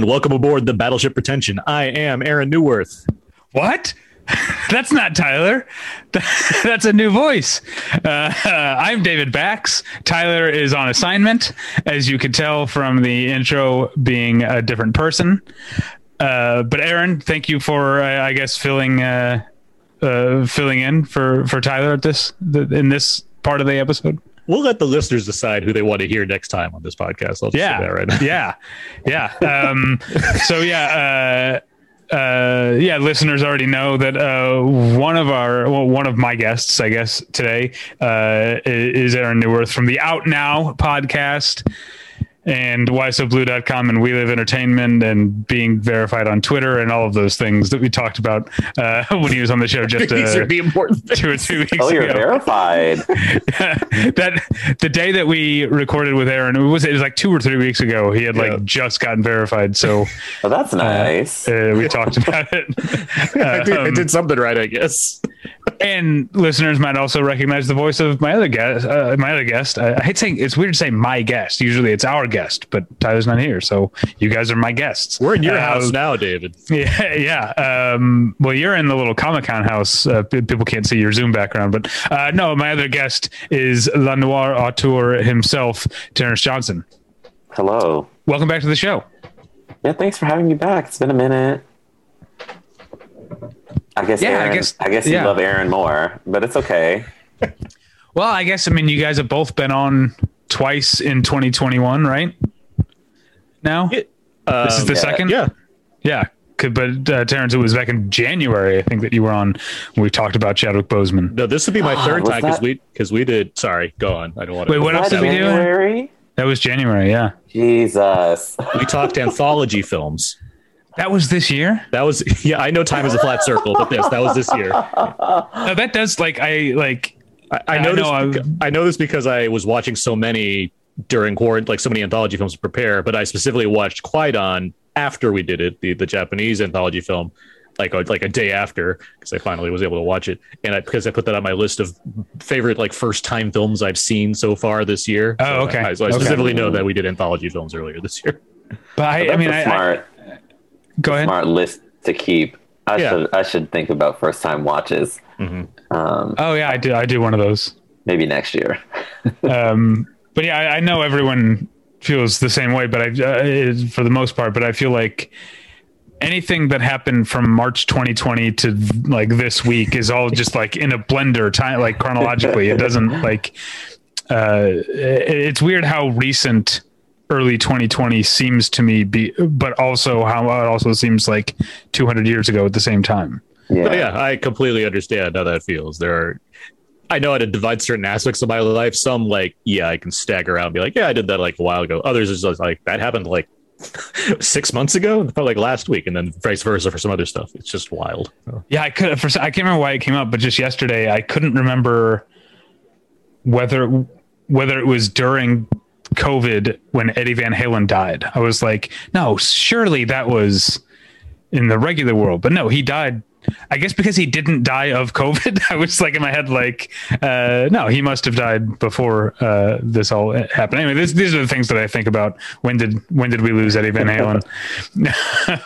And welcome aboard the Battleship Pretension. I am Aaron Neuwirth. What? That's not Tyler. That's a new voice. Uh, I'm David Bax. Tyler is on assignment, as you could tell from the intro being a different person. Uh, but Aaron, thank you for, uh, I guess, filling uh, uh, filling in for for Tyler at this in this part of the episode. We'll let the listeners decide who they want to hear next time on this podcast. I'll just yeah, say that right now. yeah, yeah. Um, so yeah. Uh, uh, yeah, listeners already know that uh, one of our, well, one of my guests, I guess, today uh, is Aaron Neuwirth from the Out Now podcast and whysoblu.com and we live entertainment and being verified on twitter and all of those things that we talked about uh, when he was on the show just These uh, are the important things. two or three weeks Oh, you're ago verified. that the day that we recorded with aaron it was it was like two or three weeks ago he had like just gotten verified so Oh, that's nice. uh, we talked about it I, did, I Um, did something right, I guess. and listeners might also recognize the voice of my other guest. Uh, my other guest. I, I hate saying it's weird to say my guest. Usually it's our guest, but Tyler's not here, so you guys are my guests. We're in your Uh, house now, David. Yeah, yeah. Um, well, you're in the little Comic Con house. Uh, people can't see your Zoom background, but uh, no, my other guest is La Noir auteur himself, Terence Johnson. Hello. Welcome back to the show. Yeah, thanks for having me back. It's been a minute. I guess. Yeah, I guess- I guess you yeah. love Aaron more, but it's okay. Well, I guess I mean you guys have both been on twice in 2021, right? Now Yeah. this is Um, the yeah. second. yeah. Yeah, could, but uh, Terence, it was back in January, I think that you were on. We talked about Chadwick Boseman. No, this would be my Ah, third time because we because we did. Sorry, go on. I don't want to. Wait, what else did we do? January? That was January. Yeah, Jesus. We talked anthology films. that was this year. That was yeah. I know time is a flat circle, but this that was this year. No, that does like I like. I, I I know this. know, I'm- beca- I know this because I was watching so many during quarantine, like so many anthology films to prepare. But I specifically watched Kwaidan after we did it, the the Japanese anthology film, like a, like a day after, because I finally was able to watch it, and I, because I put that on my list of favorite like first time films I've seen so far this year. Oh, So okay. I, so I Okay. specifically know that we did anthology films earlier this year. But I, I mean, a I, I smart, go ahead. smart list to keep. I Yeah. should. I should think about first time watches. Mhm. Um, Oh yeah, I do. I do one of those. maybe next year. Um, but yeah, I, I know everyone feels the same way, but I, uh, for the most part, but I feel like anything that happened from March 2020 to like this week is all just like in a blender time, like chronologically. It doesn't like. Uh, it's weird how recent early 2020 seems to me be, but also how it also seems like 200 years ago at the same time. Yeah. Yeah, I completely understand how that feels. There are, I know how to divide certain aspects of my life. Some like, yeah, I can stagger out and be like, yeah, I did that like a while ago. Others is just like that happened like six months ago, probably like last week, and then vice versa for some other stuff. It's just wild. Yeah, I could. For I can't remember why it came up, but just yesterday, I couldn't remember whether whether it was during COVID when Eddie Van Halen died. I was like, no, surely that was in the regular world, but no, he died. I guess because he didn't die of COVID, I was like in my head, like, uh, no, he must have died before uh, this all happened. Anyway, this, these are the things that I think about. When did when did we lose Eddie Van Halen?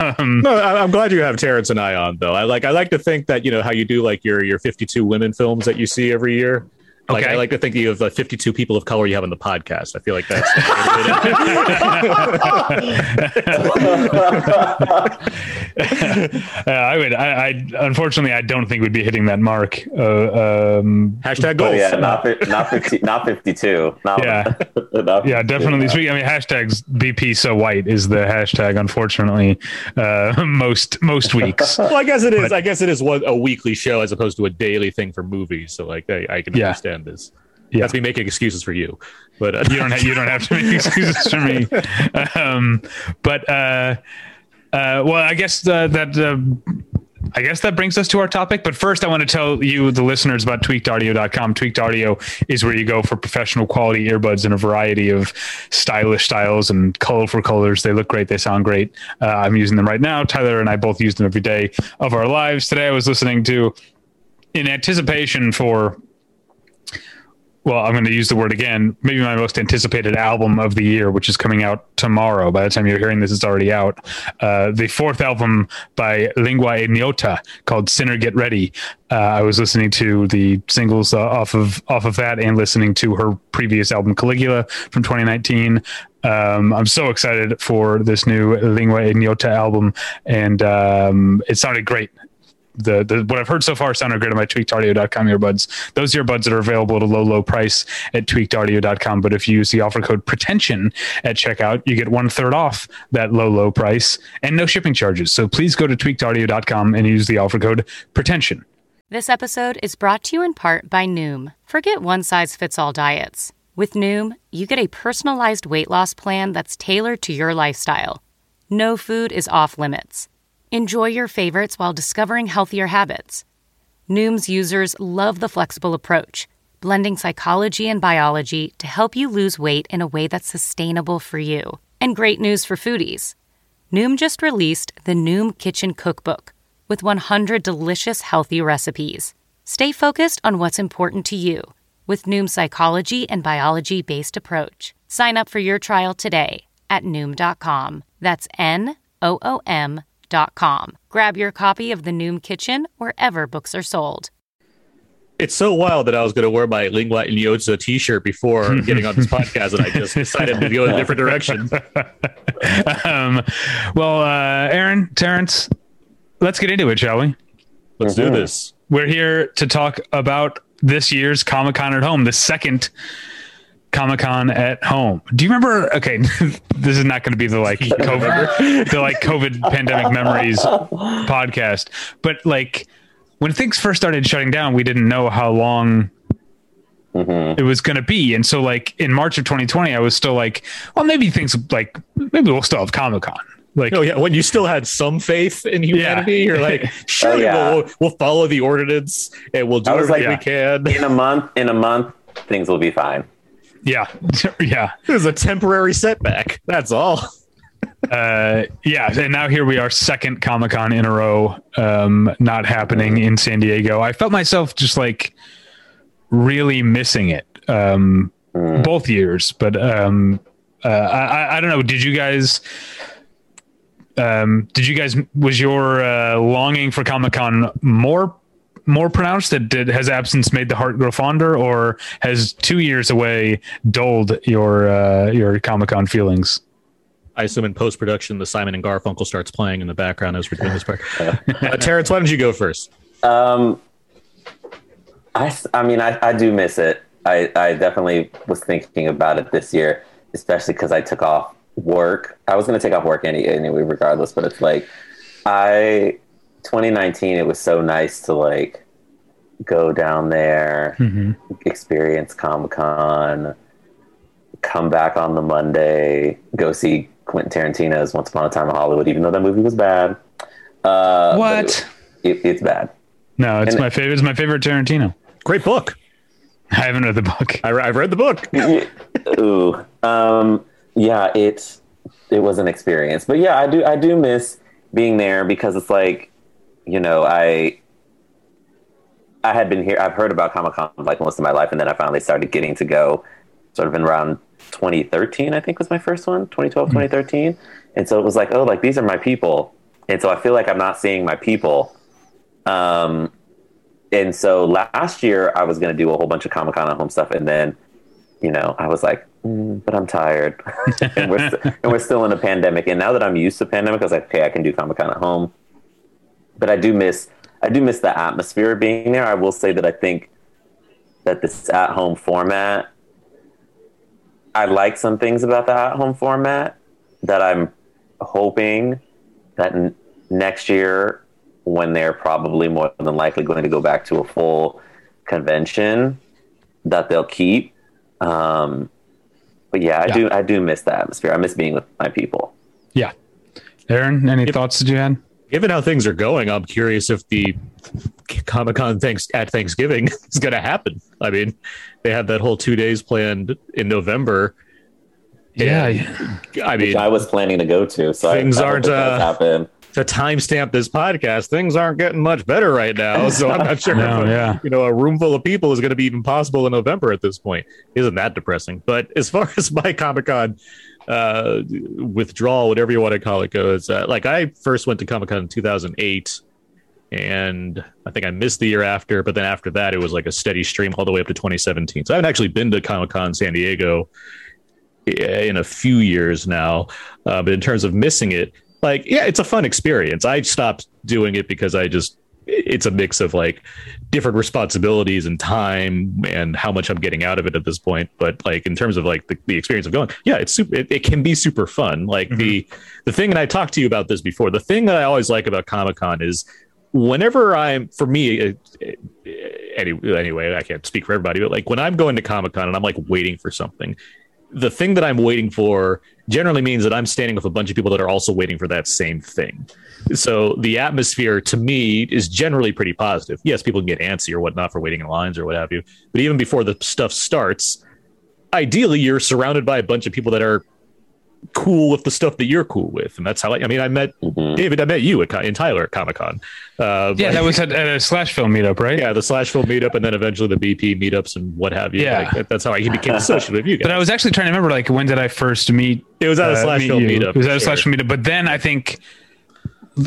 um, No, I, I'm glad you have Terence and I on though. I like I like to think that you know how you do like your your 52 women films that you see every year. Like Okay. I like to think you have uh, 52 people of color you have on the podcast. I feel like that's. Uh, I would. I, I unfortunately, I don't think we'd be hitting that mark. Uh, um, Hashtag But goals. yeah, not fif- not fifty, not fifty-two. Not, Yeah. not yeah, definitely. no. Speaking, I mean, hashtags BP so white is the hashtag. Unfortunately, uh, most most weeks. Well, I guess it is. But- I guess it is one a weekly show as opposed to a daily thing for movies. So like, I, I can Yeah. understand this. Yeah. That's me making excuses for you, but uh, you don't have, you don't have to make excuses for me. Um, but uh, uh, well, I guess uh, that. Uh, I guess that brings us to our topic. But first, I want to tell you, the listeners, about tweakedaudio.com. Tweaked Audio is where you go for professional quality earbuds in a variety of stylish styles and colorful colors. They look great. They sound great. Uh, I'm using them right now. Tyler and I both use them every day of our lives. Today, I was listening to, in anticipation for well, I'm going to use the word again, maybe my most anticipated album of the year, which is coming out tomorrow. By the time you're hearing this, it's already out. Uh, the fourth album by Lingua Ignota called Sinner Get Ready. Uh, I was listening to the singles uh, off of off of that and listening to her previous album Caligula from 2019. Um, I'm so excited for this new Lingua Ignota album, and um, it sounded great the, the what I've heard so far sounded great on my tweakedaudio.com earbuds. Those earbuds that are available at a low, low price at tweakedaudio.com. But if you use the offer code pretension at checkout, you get one third off that low, low price and no shipping charges. So please go to tweakedaudio.com and use the offer code pretension. This episode is brought to you in part by Noom. Forget one size fits all diets. With Noom, you get a personalized weight loss plan that's tailored to your lifestyle. No food is off limits Enjoy your favorites while discovering healthier habits. Noom's users love the flexible approach, blending psychology and biology to help you lose weight in a way that's sustainable for you. And great news for foodies. Noom just released the Noom Kitchen Cookbook with 100 delicious healthy recipes. Stay focused on what's important to you with Noom's psychology and biology based approach. Sign up for your trial today at Noom.com. That's N O O M noom.com. Grab your copy of The Noom Kitchen wherever books are sold. It's so wild that I was going to wear my Lingua Ignota t-shirt before getting on this podcast, and I just decided to go in a different direction. um, well, uh, Aaron, Terence, let's get into it, shall we? Let's mm-hmm. do this. We're here to talk about this year's Comic Con at Home, the second Comic Con at home. Do you remember? Okay, this is not going to be the like COVID, the like COVID pandemic memories podcast, but like when things first started shutting down, we didn't know how long mm-hmm. it was going to be, and so like in March of 2020, I was still like, well, maybe things like maybe we'll still have Comic Con. Like, oh yeah, when you still had some faith in humanity, yeah. you're like, sure, oh, yeah. we'll, we'll follow the ordinance and we'll do everything like, we can. In a month, in a month, things will be fine. Yeah, yeah. It was a temporary setback. That's all. uh, yeah, and now here we are, second Comic Con in a row, um, not happening in San Diego. I felt myself just like really missing it um, mm. both years, but um, uh, I, I don't know. Did you guys? Um, did you guys was your uh, longing for Comic Con more more pronounced? That did, has absence made the heart grow fonder, or has two years away dulled your uh, your Comic Con feelings? I assume in post production, the Simon and Garfunkel starts playing in the background as we're doing this part. uh, Terence, why don't you go first? Um, I, I mean, I, I do miss it. I, I definitely was thinking about it this year, especially because I took off work. I was going to take off work any, anyway, regardless, but it's like I 2019 it was so nice to like go down there mm-hmm. experience comic-con come back on the monday go see quentin tarantino's once upon a time in hollywood even though that movie was bad. Uh, what? it, it, it's bad. No it's and my favorite it's my favorite tarantino. Great book. I haven't read the book. I, have read the book. Ooh. Um, yeah it it was an experience. But yeah i do i do miss being there because it's like you know, I I had been here. I've heard about Comic Con like most of my life, and then I finally started getting to go, sort of in around 2013. I think was my first one, 2012, mm-hmm. 2013. And so it was like, oh, like these are my people, and so I feel like I'm not seeing my people. Um, and so last year I was going to do a whole bunch of Comic Con at home stuff, and then, you know, I was like, mm, but I'm tired, and we're st- and we're still in a pandemic. And now that I'm used to pandemic, I was like, okay, I can do Comic Con at home but I do miss I do miss the atmosphere of being there. I will say that I think that this at home format I like some things about the at home format that I'm hoping that n- next year when they're probably more than likely going to go back to a full convention that they'll keep um, but yeah, I yeah. do I do miss the atmosphere. I miss being with my people. Yeah. Aaron, any thoughts that you had? Given how things are going, I'm curious if the Comic Con thanks at Thanksgiving is going to happen. I mean, they have that whole two days planned in November. Yeah, I mean, Which I was planning to go to, so things I, I aren't uh, happen. to timestamp this podcast, things aren't getting much better right now. So I'm not sure No, if, yeah. you know, a room full of people is going to be even possible in November at this point. Isn't that depressing? But as far as my Comic Con uh, withdrawal, whatever you want to call it, goes, uh, like I first went to Comic Con in 2008. And I think I missed the year after, but then after that, it was like a steady stream all the way up to 2017. So I haven't actually been to Comic Con San Diego in a few years now. Uh, but in terms of missing it, like, yeah, it's a fun experience. I stopped doing it because I just, it's a mix of like different responsibilities and time and how much I'm getting out of it at this point. But like in terms of like the, the experience of going, yeah, it's super, it, it can be super fun. Like mm-hmm. the, the thing, and I talked to you about this before, the thing that I always like about Comic Con is whenever I'm, for me, any, anyway, I can't speak for everybody, but like when I'm going to Comic Con and I'm like waiting for something, the thing that I'm waiting for generally means that I'm standing with a bunch of people that are also waiting for that same thing. So the atmosphere to me is generally pretty positive. Yes, people can get antsy or whatnot for waiting in lines or what have you. But even before the stuff starts, ideally you're surrounded by a bunch of people that are cool with the stuff that you're cool with. And that's how I, I mean, I met Mhm. David, I met you at, Co- in Tyler at Comic Con. Uh, Yeah, but- that was at, at a slash film meetup, right? yeah, the slash film meetup and then eventually the BP meetups and what have you. Yeah. Like, that- that's how I became associated with you guys. But I was actually trying to remember, like, when did I first meet? it was at a uh, slash meet film you? meetup. It was at a for slash film meetup. But then I think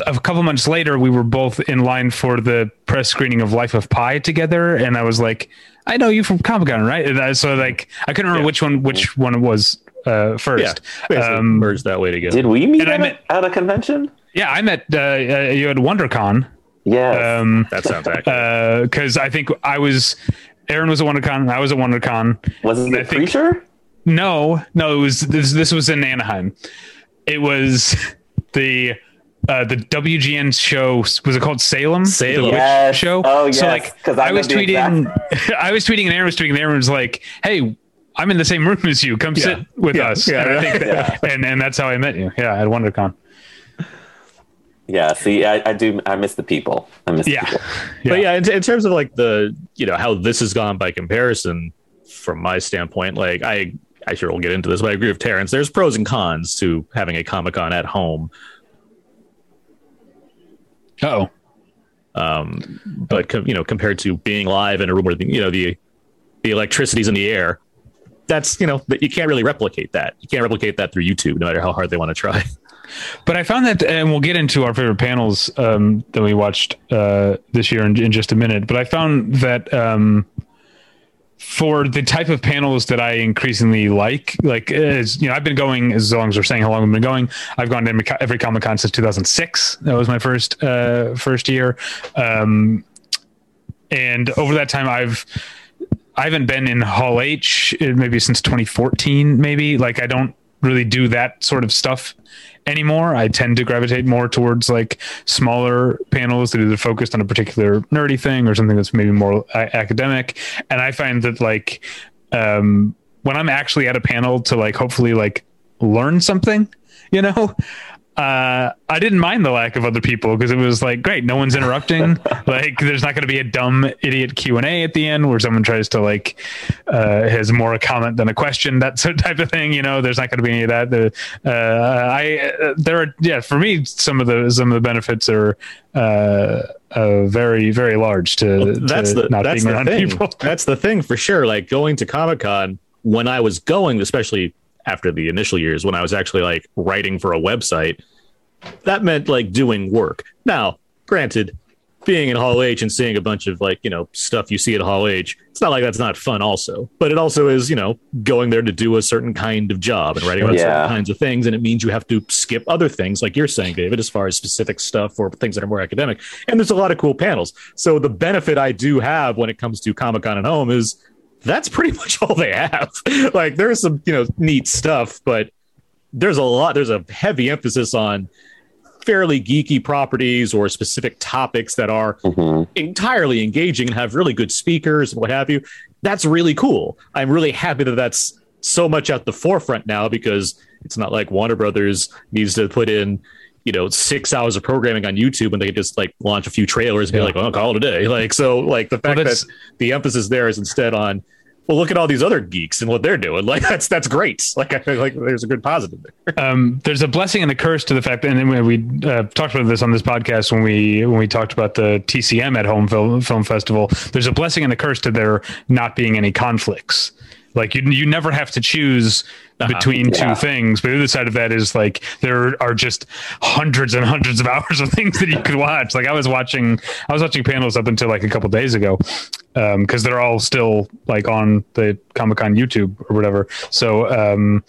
a couple months later, we were both in line for the press screening of Life of Pi together, and I was like, "I know you from Comic Con, right?" And I, so like, I couldn't remember Yeah. which one which one it was uh, first. basically Um, merged that way together. Did we meet And at, met- a, at a convention? Yeah, I met uh, uh, you at WonderCon. Yes. Um, that sounds accurate. because I think I was Aaron was at WonderCon, I was at WonderCon. was it I the think- preacher? No, no, it was this. This was in Anaheim. It was the uh, the WGN show. Was it called Salem? Salem. The witch Yes. show. Oh, So like, like, 'cause I I was tweeting. I was tweeting, and Aaron was tweeting. And Aaron was like, "Hey." I'm in the same room as you. Come sit with Yeah. us. Yeah. And, I think that- and and that's how I met you. Yeah, at WonderCon. Yeah. See, I, I do. I miss the people. I miss Yeah. the people. But yeah, in, in terms of like the you know how this has gone by comparison, from my standpoint, like I I sure will get into this, but I agree with Terence. There's pros and cons to having a Comic Con at home. Oh, Um, but com- you know, compared to being live in a room where the, you know the the electricity's in the air, that's you know that you can't really replicate that. You can't replicate that through YouTube, no matter how hard they want to try. But I found that, and we'll get into our favorite panels um, that we watched uh, this year in, in just a minute. But I found that um, for the type of panels that I increasingly like, like as you know, I've been going as long as we're saying how long I've been going. I've gone to every- Comic Con since 2006. That was my first uh, first year, um, and over that time, I've I haven't been in Hall H uh, maybe since 2014. Maybe like I don't really do that sort of stuff anymore. I tend to gravitate more towards like smaller panels that either focused on a particular nerdy thing or something that's maybe more a- academic. And I find that like um, when I'm actually at a panel to like hopefully like learn something, you know. Uh, I didn't mind the lack of other people because it was like great, no one's interrupting. like, there's not going to be a dumb idiot Q and A at the end where someone tries to like uh, has more a comment than a question, that sort of type of thing. You know, there's not going to be any of that. The, uh, I uh, there are yeah, for me, some of the some of the benefits are uh, uh, very very large to, that's to the not that's being the around thing. people. That's the thing for sure. Like going to Comic Con when I was going, especially after the initial years when I was actually like writing for a website, that meant like doing work. Now, granted, being in Hall H and seeing a bunch of like, you know, stuff you see at Hall H, it's not like that's not fun also. But it also is, you know, going there to do a certain kind of job and writing about Yeah. certain kinds of things. And it means you have to skip other things, like you're saying, David, as far as specific stuff or things that are more academic. And there's a lot of cool panels. So the benefit I do have when it comes to Comic Con at home is that's pretty much all they have. like there's some, you know, neat stuff, but there's a lot, there's a heavy emphasis on fairly geeky properties or specific topics that are Mhm. entirely engaging and have really good speakers and what have you. That's really cool. I'm really happy that that's so much at the forefront now because it's not like Warner Brothers needs to put in, you know, six hours of programming on YouTube and they can just like launch a few trailers and be Yeah. like, oh, call it a day. Like, so like the fact that the emphasis there is instead on well, look at all these other geeks and what they're doing. Like that's that's great. Like I like there's a good positive there. Um, there's a blessing and a curse to the fact that, and we uh, talked about this on this podcast when we when we talked about the TCM at Home Film, Film Festival. There's a blessing and a curse to there not being any conflicts. Like you, you never have to choose uh-huh. between yeah. two things. But the other side of that is like there are just hundreds and hundreds of hours of things that you could watch. Like I was watching, I was watching panels up until like a couple days ago because um, they're all still like on the Comic Con YouTube or whatever. So um,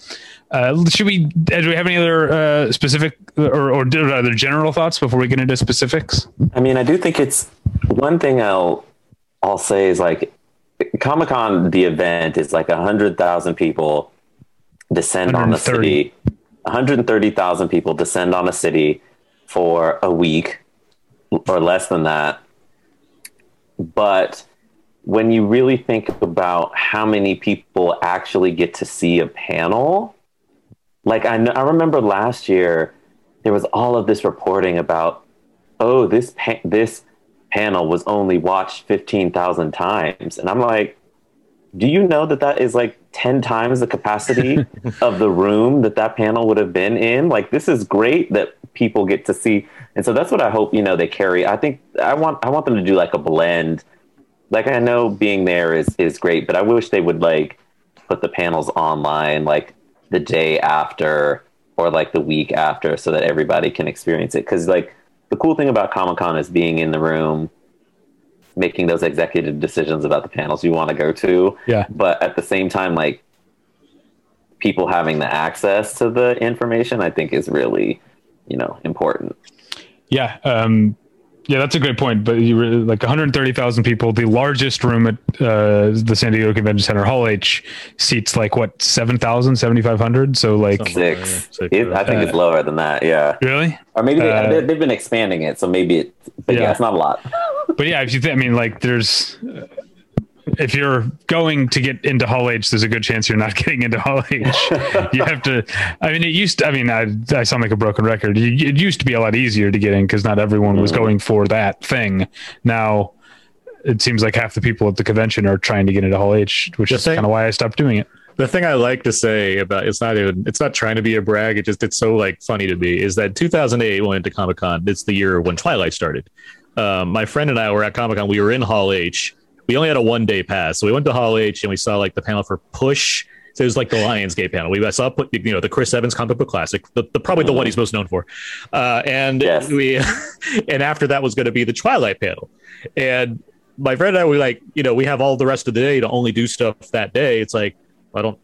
uh, should we? Uh, do we have any other uh, specific or, or other general thoughts before we get into specifics? I mean, I do think it's one thing I'll I'll say is like Comic Con, the event is like a hundred thousand people descend on the city. 130,000 people descend on a city for a week or less than that. But when you really think about how many people actually get to see a panel, like I, I remember last year there was all of this reporting about, oh, this pa- this panel was only watched 15,000 times. And I'm like, do you know that that is like 10 times the capacity of the room that that panel would have been in? Like, this is great that people get to see. And so that's what I hope, you know, they carry. I think I want, I want them to do like a blend. Like, I know being there is, is great, but I wish they would like put the panels online like the day after or like the week after so that everybody can experience it. Cause like, the cool thing about Comic Con is being in the room, making those executive decisions about the panels you want to go to. Yeah. But at the same time, like people having the access to the information, I think is really, you know, important. Yeah. Um, yeah, that's a great point. But you were like 130,000 people. The largest room at uh, the San Diego Convention Center, Hall H, seats like what 7,000, 7,500. So like six. It, I think uh, it's lower than that. Yeah. Really? Or maybe they, uh, they've been expanding it, so maybe it. But yeah, yeah it's not a lot. but yeah, if you think, I mean, like there's if you're going to get into Hall H, there's a good chance you're not getting into Hall H. you have to. I mean, it used. To, I mean, I, I sound like a broken record. It used to be a lot easier to get in because not everyone was mm. going for that thing. Now, it seems like half the people at the convention are trying to get into Hall H, which the is kind of why I stopped doing it. The thing I like to say about it's not even it's not trying to be a brag. It just it's so like funny to me is that 2008 went to Comic Con. It's the year when Twilight started. Um, my friend and I were at Comic Con. We were in Hall H we only had a one day pass. So we went to Hall H and we saw like the panel for Push. So it was like the Lionsgate panel. We saw put you know the Chris Evans comic book classic, the, the probably the one he's most known for. Uh, and yes. we and after that was going to be the Twilight panel. And my friend and I were like, you know, we have all the rest of the day to only do stuff that day. It's like I don't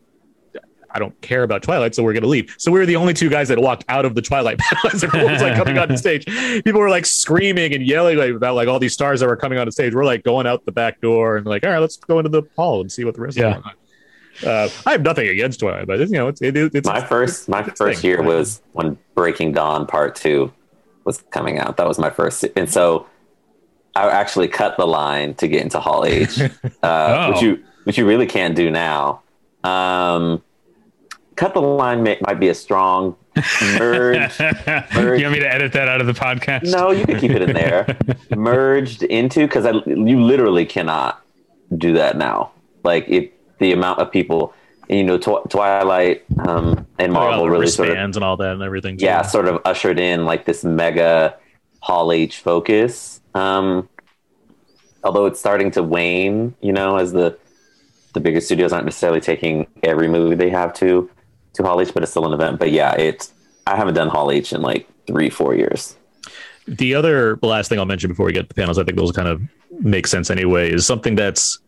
I don't care about Twilight, so we're gonna leave. So we were the only two guys that walked out of the Twilight panel as everyone was like coming on the stage. People were like screaming and yelling like, about like all these stars that were coming on the stage. We're like going out the back door and like, all right, let's go into the hall and see what the rest yeah. of uh, I have nothing against Twilight, but you know, it's it, it's my first my first thing. year was when Breaking Dawn Part Two was coming out. That was my first, and so I actually cut the line to get into Hall H, uh, oh. which you which you really can't do now. Um, cut the line may, might be a strong merge, merge. You want me to edit that out of the podcast? No, you can keep it in there. merged into because you literally cannot do that now. Like if the amount of people, you know, Tw- Twilight um, and Marvel really sort of and all that and everything. Too. Yeah, sort of ushered in like this mega Hall H focus. Um, although it's starting to wane, you know, as the the bigger studios aren't necessarily taking every movie they have to to Hall H, but it's still an event. But yeah, it. I haven't done Hall H in like three, four years. The other last thing I'll mention before we get to the panels, I think those kind of make sense anyway, is something that's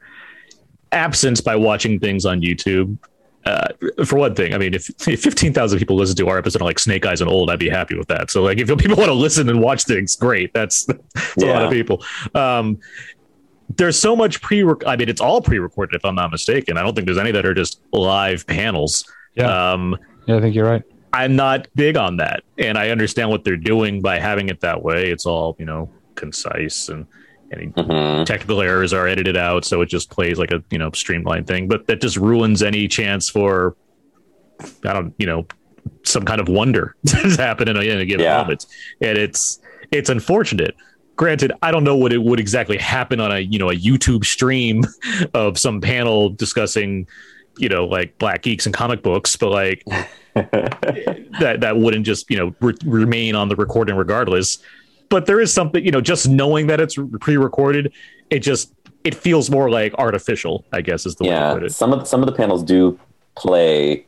absent by watching things on YouTube. Uh, for one thing, I mean, if, if 15,000 people listen to our episode like Snake Eyes and Old, I'd be happy with that. So, like, if people want to listen and watch things, great. That's, that's yeah. a lot of people. Um, there's so much pre I mean, it's all pre recorded, if I'm not mistaken. I don't think there's any that are just live panels. Yeah. Um, yeah, I think you're right. I'm not big on that, and I understand what they're doing by having it that way. It's all you know, concise and any mm-hmm. technical errors are edited out, so it just plays like a you know streamlined thing. But that just ruins any chance for I don't you know some kind of wonder to happen in a, in a given yeah. moment, and it's it's unfortunate. granted, I don't know what it would exactly happen on a you know a YouTube stream of some panel discussing you know like black geeks and comic books, but like that that wouldn't just you know re- remain on the recording regardless. But there is something you know just knowing that it's pre-recorded, it just it feels more like artificial. I guess is the way to yeah, put it. some of some of the panels do play.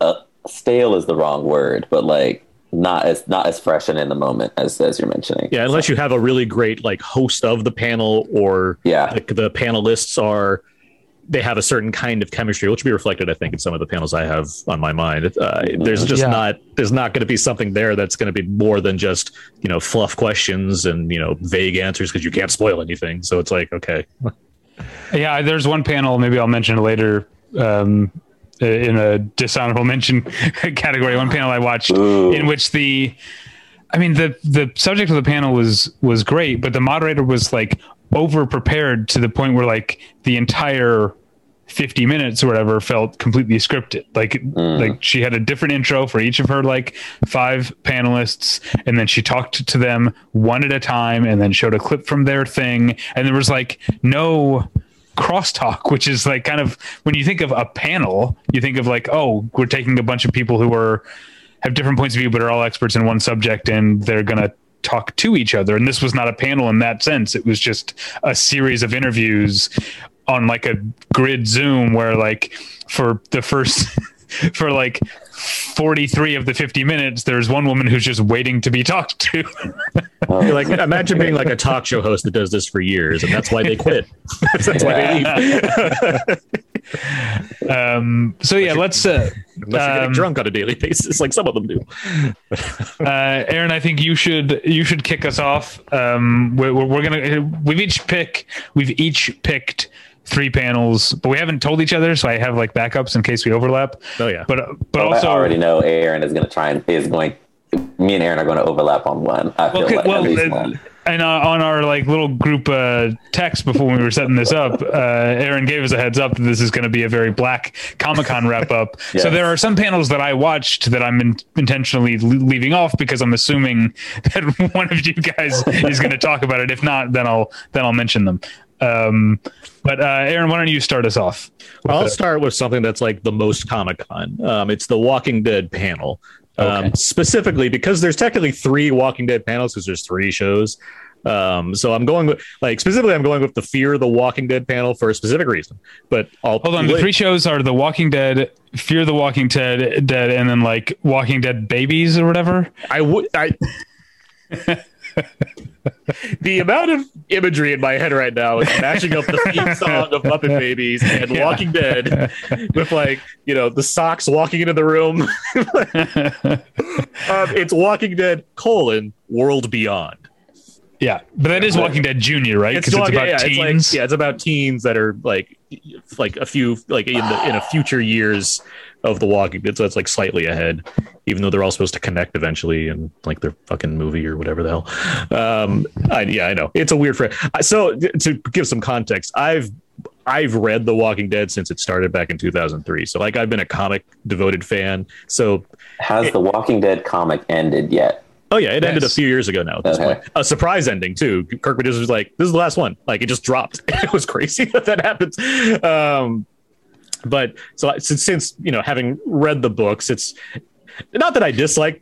Uh, stale is the wrong word, but like not as not as fresh and in the moment as as you're mentioning. Yeah, unless you have a really great like host of the panel or Yeah. the, the panelists are they have a certain kind of chemistry, which will be reflected, I think, in some of the panels I have on my mind. Uh, there's just Yeah. not there's not going to be something there that's going to be more than just you know fluff questions and you know vague answers because you can't spoil anything. So it's like okay, Yeah, there's one panel. Maybe I'll mention it later. Um, in a dishonorable mention category, one panel I watched Ooh. in which the, I mean the the subject of the panel was was great, but the moderator was like over prepared to the point where like the entire 50 minutes or whatever felt completely scripted. Like mm. like she had a different intro for each of her like five panelists and then she talked to them one at a time and then showed a clip from their thing and there was like no crosstalk which is like kind of when you think of a panel you think of like oh we're taking a bunch of people who are have different points of view but are all experts in one subject and they're going to talk to each other. And this was not a panel in that sense. It was just a series of interviews on like a grid zoom where like for the first for like 43 of the 50 minutes there's one woman who's just waiting to be talked to You're like imagine being like a talk show host that does this for years, and that's why they quit. that's why they leave. um so yeah let's uh, Unless you're getting Um, drunk on a daily basis, like some of them do. uh aaron i think you should you should kick us off um we're, we're we're gonna we've each pick we've each picked three panels but we haven't told each other so i have like backups in case we overlap Oh yeah, but but I also already know Aaron is going to try and is going. Me and Aaron are going to overlap on one. I feel Okay, like well, at least uh, one. and uh, on our like little group uh, text before we were setting this up, uh, Aaron gave us a heads up that this is going to be a very black Comic Con wrap up. So there are some panels that I watched that I'm in- intentionally le- leaving off because I'm assuming that one of you guys is going to talk about it. If not, then I'll then I'll mention them. Um, but uh, Aaron, why don't you start us off? I'll the- start with something that's like the most Comic Con. Um, it's the Walking Dead panel. Um, Okay. specifically because there's technically three Walking Dead panels because there's three shows. Um, so I'm going with like specifically I'm going with the Fear the Walking Dead panel for a specific reason. But I'll Hold on, the three shows are The Walking Dead, Fear the Walking Dead, Dead, and then like Walking Dead Babies or whatever. I would I the amount of imagery in my head right now is matching up the theme song of Muppet Babies and Yeah. Walking Dead with like you know the socks walking into the room. um, it's Walking Dead colon World Beyond. Yeah, but that is Walking Dead Junior, right? Because it's, Walking- about yeah, teens. It's like, yeah, it's about teens that are like like a few like in the in a future years of the Walking Dead. So it's like slightly ahead, even though they're all supposed to connect eventually and like their fucking movie or whatever the hell. Um, I, yeah, I know it's a weird. Fr- so to give some context, I've I've read The Walking Dead since it started back in 2003. So like I've been a comic devoted fan. So Has the Walking Dead comic ended yet? Oh yeah, it ended a few years ago now. At this Okay. point, a surprise ending too. Kirkman just was like, "This is the last one." Like it just dropped. it was crazy that that happened. Um, but so since, since you know having read the books, it's not that I dislike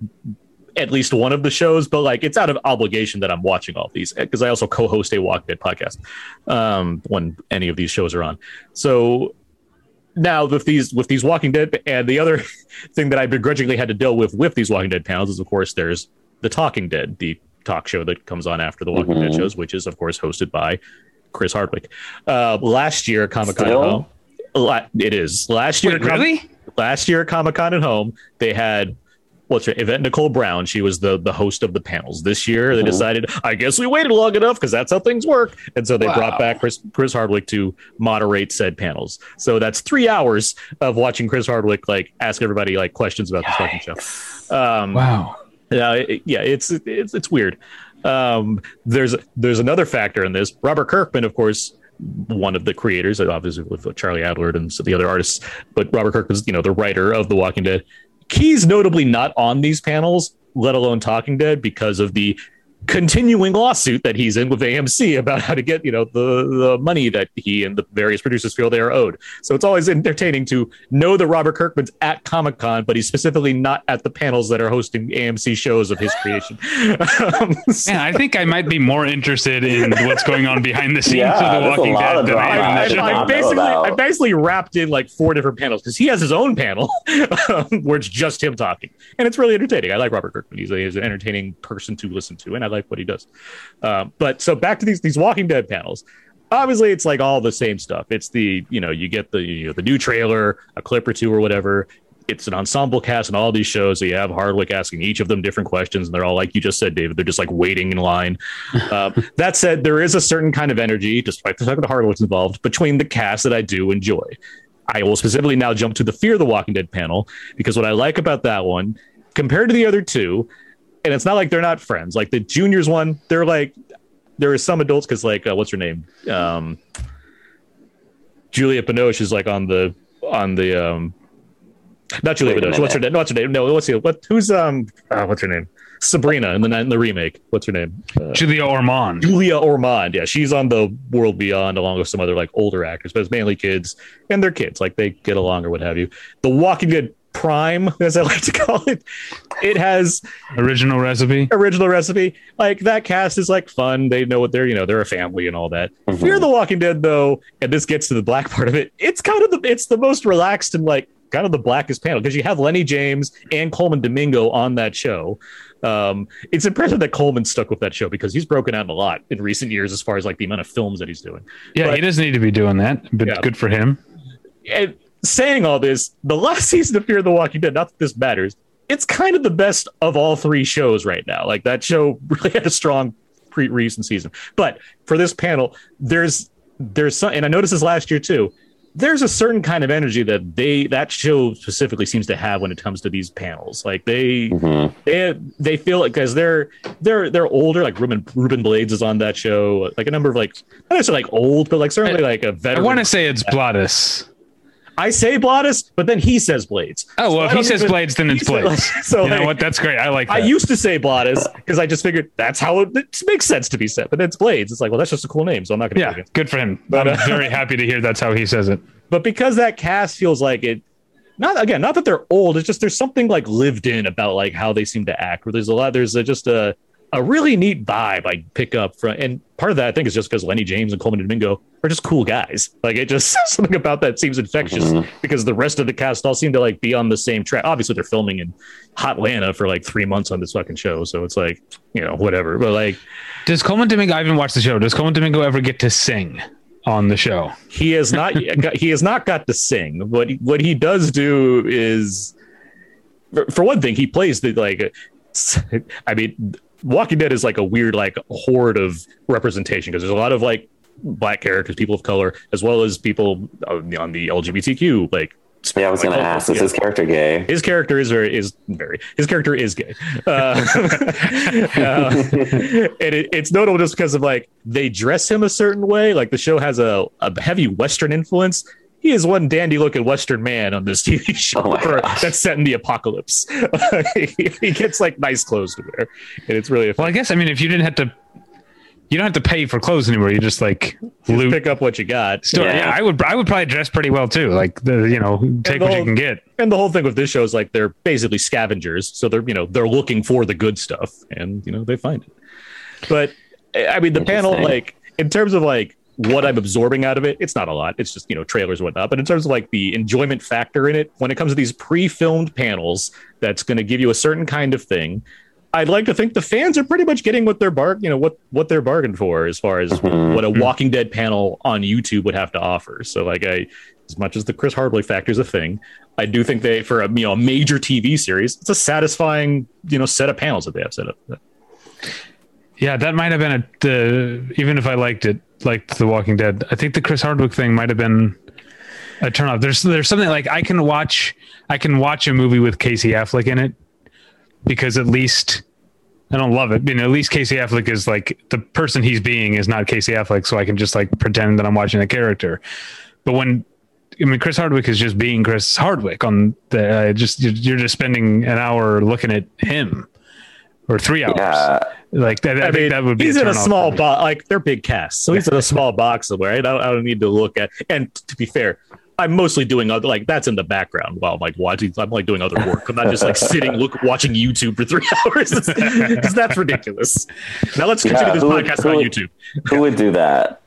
at least one of the shows, but like it's out of obligation that I'm watching all these because I also co-host a Walking Dead podcast um, when any of these shows are on. So now with these with these Walking Dead and the other thing that I begrudgingly had to deal with with these Walking Dead panels is of course there's the Talking Dead, the talk show that comes on after the Walking Dead Mhm. shows, which is of course hosted by Chris Hardwick. Uh, last year, Comic Con at Still? home, la- it is last year. Wait, Com- really? last year at Comic Con at home, they had what's her Yvette Nicole Brown. She was the the host of the panels. This year, they decided, I guess we waited long enough because that's how things work. And so they Wow. brought back Chris Chris Hardwick to moderate said panels. So that's three hours of watching Chris Hardwick like ask everybody like questions about this fucking show. Um, Wow. yeah, it- yeah, it's it's it's weird. Um, there's there's another factor in this. Robert Kirkman, of course, one of the creators, obviously with Charlie Adlard and the other artists, but Robert Kirk was, you know the writer of The Walking Dead. He's notably not on these panels, let alone Talking Dead, because of the continuing lawsuit that he's in with AMC about how to get you know the the money that he and the various producers feel they are owed. So it's always entertaining to know that Robert Kirkman's at Comic Con, but he's specifically not at the panels that are hosting AMC shows of his creation. um, so, yeah, I think I might be more interested in what's going on behind the scenes yeah, of The Walking Dead than I. I, I, I basically I basically wrapped in like four different panels because he has his own panel um, where it's just him talking, and it's really entertaining. I like Robert Kirkman; he's, a, he's an entertaining person to listen to, and I like what he does. Um, but so back to these these Walking Dead panels. Obviously, it's like all the same stuff. It's the you know you get the you know the new trailer, a clip or two or whatever. It's an ensemble cast in all these shows. So you have Hardwick asking each of them different questions, and they're all like you just said, David. They're just like waiting in line. uh, that said, there is a certain kind of energy, despite the fact that Hardwick's involved, between the cast that I do enjoy. I will specifically now jump to the Fear the Walking Dead panel because what I like about that one, compared to the other two, and it's not like they're not friends. Like the juniors one, they're like there are some adults because like uh, what's her name, um, Julia Binoche is like on the on the um, not Julia Binoche. What's her name? No, what's her name? No, what's the what? Who's um? Uh, what's her name? Sabrina in the in the remake. What's her name? Uh, Julia Ormond. Julia Ormond. Yeah, she's on the World Beyond along with some other like older actors, but it's mainly kids and they're kids. Like they get along or what have you. The Walking Dead Prime, as I like to call it, it has original recipe. Original recipe. Like that cast is like fun. They know what they're you know they're a family and all that. Mm-hmm. Fear the Walking Dead though, and this gets to the black part of it. It's kind of the it's the most relaxed and like kind of the blackest panel because you have Lenny James and Colman Domingo on that show. Um, it's impressive that Coleman stuck with that show because he's broken out a lot in recent years as far as like the amount of films that he's doing. Yeah, but, he doesn't need to be doing that, but yeah. good for him. And saying all this, the last season of Fear the Walking Dead, not that this matters, it's kind of the best of all three shows right now. Like that show really had a strong pre recent season. But for this panel, there's there's some, and I noticed this last year too there's a certain kind of energy that they that show specifically seems to have when it comes to these panels. Like they mm-hmm. they they feel like because they're they're they're older. Like Ruben Ruben Blades is on that show. Like a number of like I don't necessarily like old, but like certainly like a veteran. I want to say it's Blattis. I say Blattis, but then he says Blades. Oh well, so if he says even, Blades, then it's Blades. Like, so you like, know what? That's great. I like. That. I used to say Blattis because I just figured that's how it, it, makes sense to be said. But it's Blades. It's like, well, that's just a cool name, so I'm not going to. Yeah, good for him. But, I'm uh, very happy to hear that's how he says it. But because that cast feels like it, not again, not that they're old. It's just there's something like lived in about like how they seem to act. Where there's a lot. There's a, just a a really neat vibe I pick up from, and part of that I think is just because Lenny James and Colman Domingo are just cool guys. Like it just something about that seems infectious mm-hmm. because the rest of the cast all seem to like be on the same track. Obviously, they're filming in Hot Atlanta for like three months on this fucking show, so it's like you know whatever. But like, does Colman Domingo? I haven't watched the show. Does Colman Domingo ever get to sing? on the show. He has not he has not got to sing. What what he does do is for one thing, he plays the like I mean Walking Dead is like a weird like horde of representation because there's a lot of like black characters, people of color, as well as people on the LGBTQ like yeah, I was to ask, is his character gay? His character is very, is very, his character is gay. Uh, uh, and it, it's notable just because of like, they dress him a certain way. Like the show has a, a heavy Western influence. He is one dandy looking Western man on this TV show oh that's set in the apocalypse. he, he, gets like nice clothes to wear. And it's really, well, I guess, I mean, if you didn't have to you don't have to pay for clothes anymore. You just like just pick up what you got. Store. Yeah. yeah. I would. I would probably dress pretty well too. Like the you know take what whole, you can get. And the whole thing with this show is like they're basically scavengers, so they're you know they're looking for the good stuff, and you know they find it. But I mean, the panel like in terms of like what I'm absorbing out of it, it's not a lot. It's just you know trailers and whatnot. But in terms of like the enjoyment factor in it, when it comes to these pre-filmed panels, that's going to give you a certain kind of thing I'd like to think the fans are pretty much getting what they're bar, you know, what what they're bargained for as far as mm-hmm. what a Walking Dead panel on YouTube would have to offer. So, like, I as much as the Chris Hardwick factor is a thing, I do think they for a you know a major TV series, it's a satisfying you know set of panels that they have set up. Yeah, that might have been a the even if I liked it, liked The Walking Dead. I think the Chris Hardwick thing might have been a turn off. There's there's something like I can watch I can watch a movie with Casey Affleck in it because at least I don't love it. You know, at least Casey Affleck is like the person he's being is not Casey Affleck, so I can just like pretend that I'm watching a character. But when I mean, Chris Hardwick is just being Chris Hardwick on the uh, just you're just spending an hour looking at him or three hours. Yeah. Like that, I, I think mean, that would be he's in a small for box. Like they're big casts, so he's in a small box somewhere. I don't, I don't need to look at. And t- to be fair, I'm mostly doing other like that's in the background while I'm like watching. I'm like doing other work. I'm not just like sitting look watching YouTube for three hours because that's ridiculous. Now let's continue Yeah, this would- podcast who on would- YouTube. Who would do that?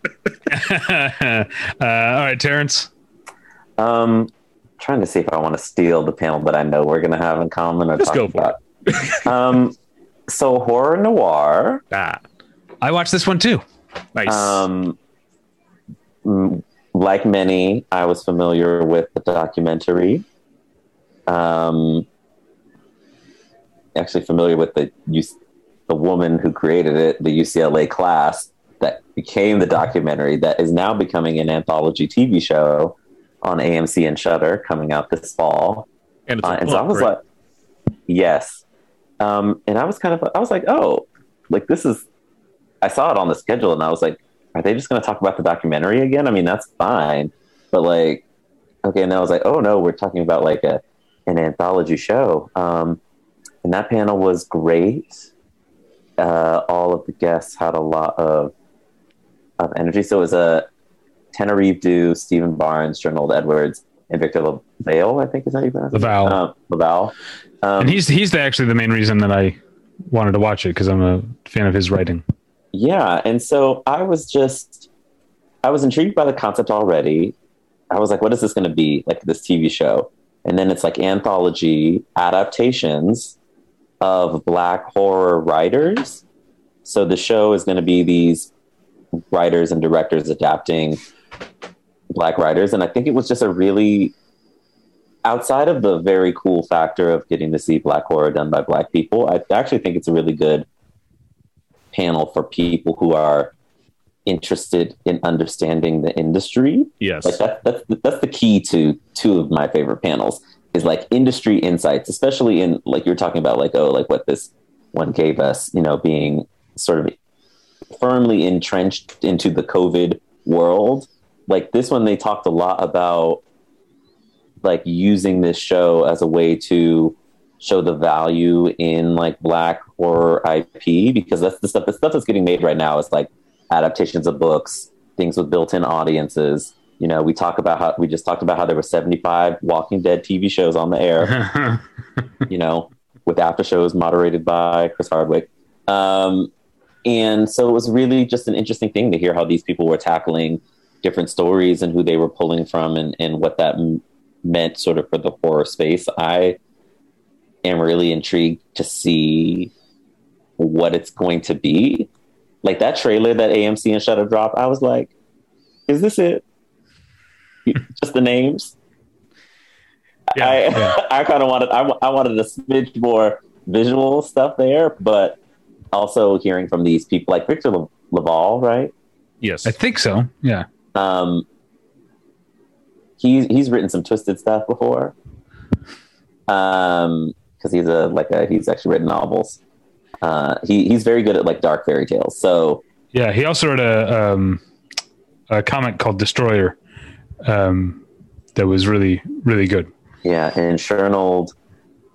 uh, all right, Terence. Um, trying to see if I want to steal the panel that I know we're going to have in common or Just talk go for about. um, so horror noir. Ah, I watched this one too. nice. Um, mm, like many, I was familiar with the documentary. Um, actually familiar with the use the woman who created it, the UCLA class that became the documentary that is now becoming an anthology TV show on AMC and Shudder coming out this fall. and it's a Uh, and so I was right? like, yes. Um, and I was kind of, I was like, oh, like this is, I saw it on the schedule and I was like, are they just going to talk about the documentary again? I mean, that's fine. But like, okay. And then I was like, oh no, we're talking about like a, an anthology show. Um, and that panel was great. Uh, all of the guests had a lot of, of energy. So it was a Tananarive Due, Steven Barnes, Shernold Edwards, and Victor LaValle, I think is how you pronounce it. Laval. Uh, Laval. Um, and he's he's the, actually the main reason that I wanted to watch it because I'm a fan of his writing. yeah, and so I was just, I was intrigued by the concept already. I was like, what is this going to be like this TV show? And then it's like anthology adaptations of black horror writers. So the show is going to be these writers and directors adapting black writers. And I think it was just a really, outside of the very cool factor of getting to see black horror done by black people, I actually think it's a really good panel for people who are interested in understanding the industry yes. like that, that's that's the key to two of my favorite panels is like industry insights especially in like you're talking about like oh like what this one gave us you know being sort of firmly entrenched into the covid world like this one they talked a lot about like using this show as a way to show the value in like black horror ip because that's the stuff the stuff that's getting made right now is like adaptations of books, things with built-in audiences. You know, we talk about how we just talked about how there were 75 Walking Dead TV shows on the air, you know, with after shows moderated by Chris Hardwick. Um, and so it was really just an interesting thing to hear how these people were tackling different stories and who they were pulling from and, and what that meant sort of for the horror space. I am really intrigued to see what it's going to be like that trailer that AMC and Shudder dropped, I was like, is this it? Just the names? Yeah, I yeah. I kind of wanted I, I wanted a smidge more visual stuff there, but also hearing from these people like Victor LaValle, right? yes. I think so. Yeah. Um, he's he's written some twisted stuff before. Um, because he's a like a he's actually written novels. Uh, he he's very good at like dark fairy tales. So Yeah. He also wrote a um, a comic called Destroyer um, that was really really good. Yeah, and Shernold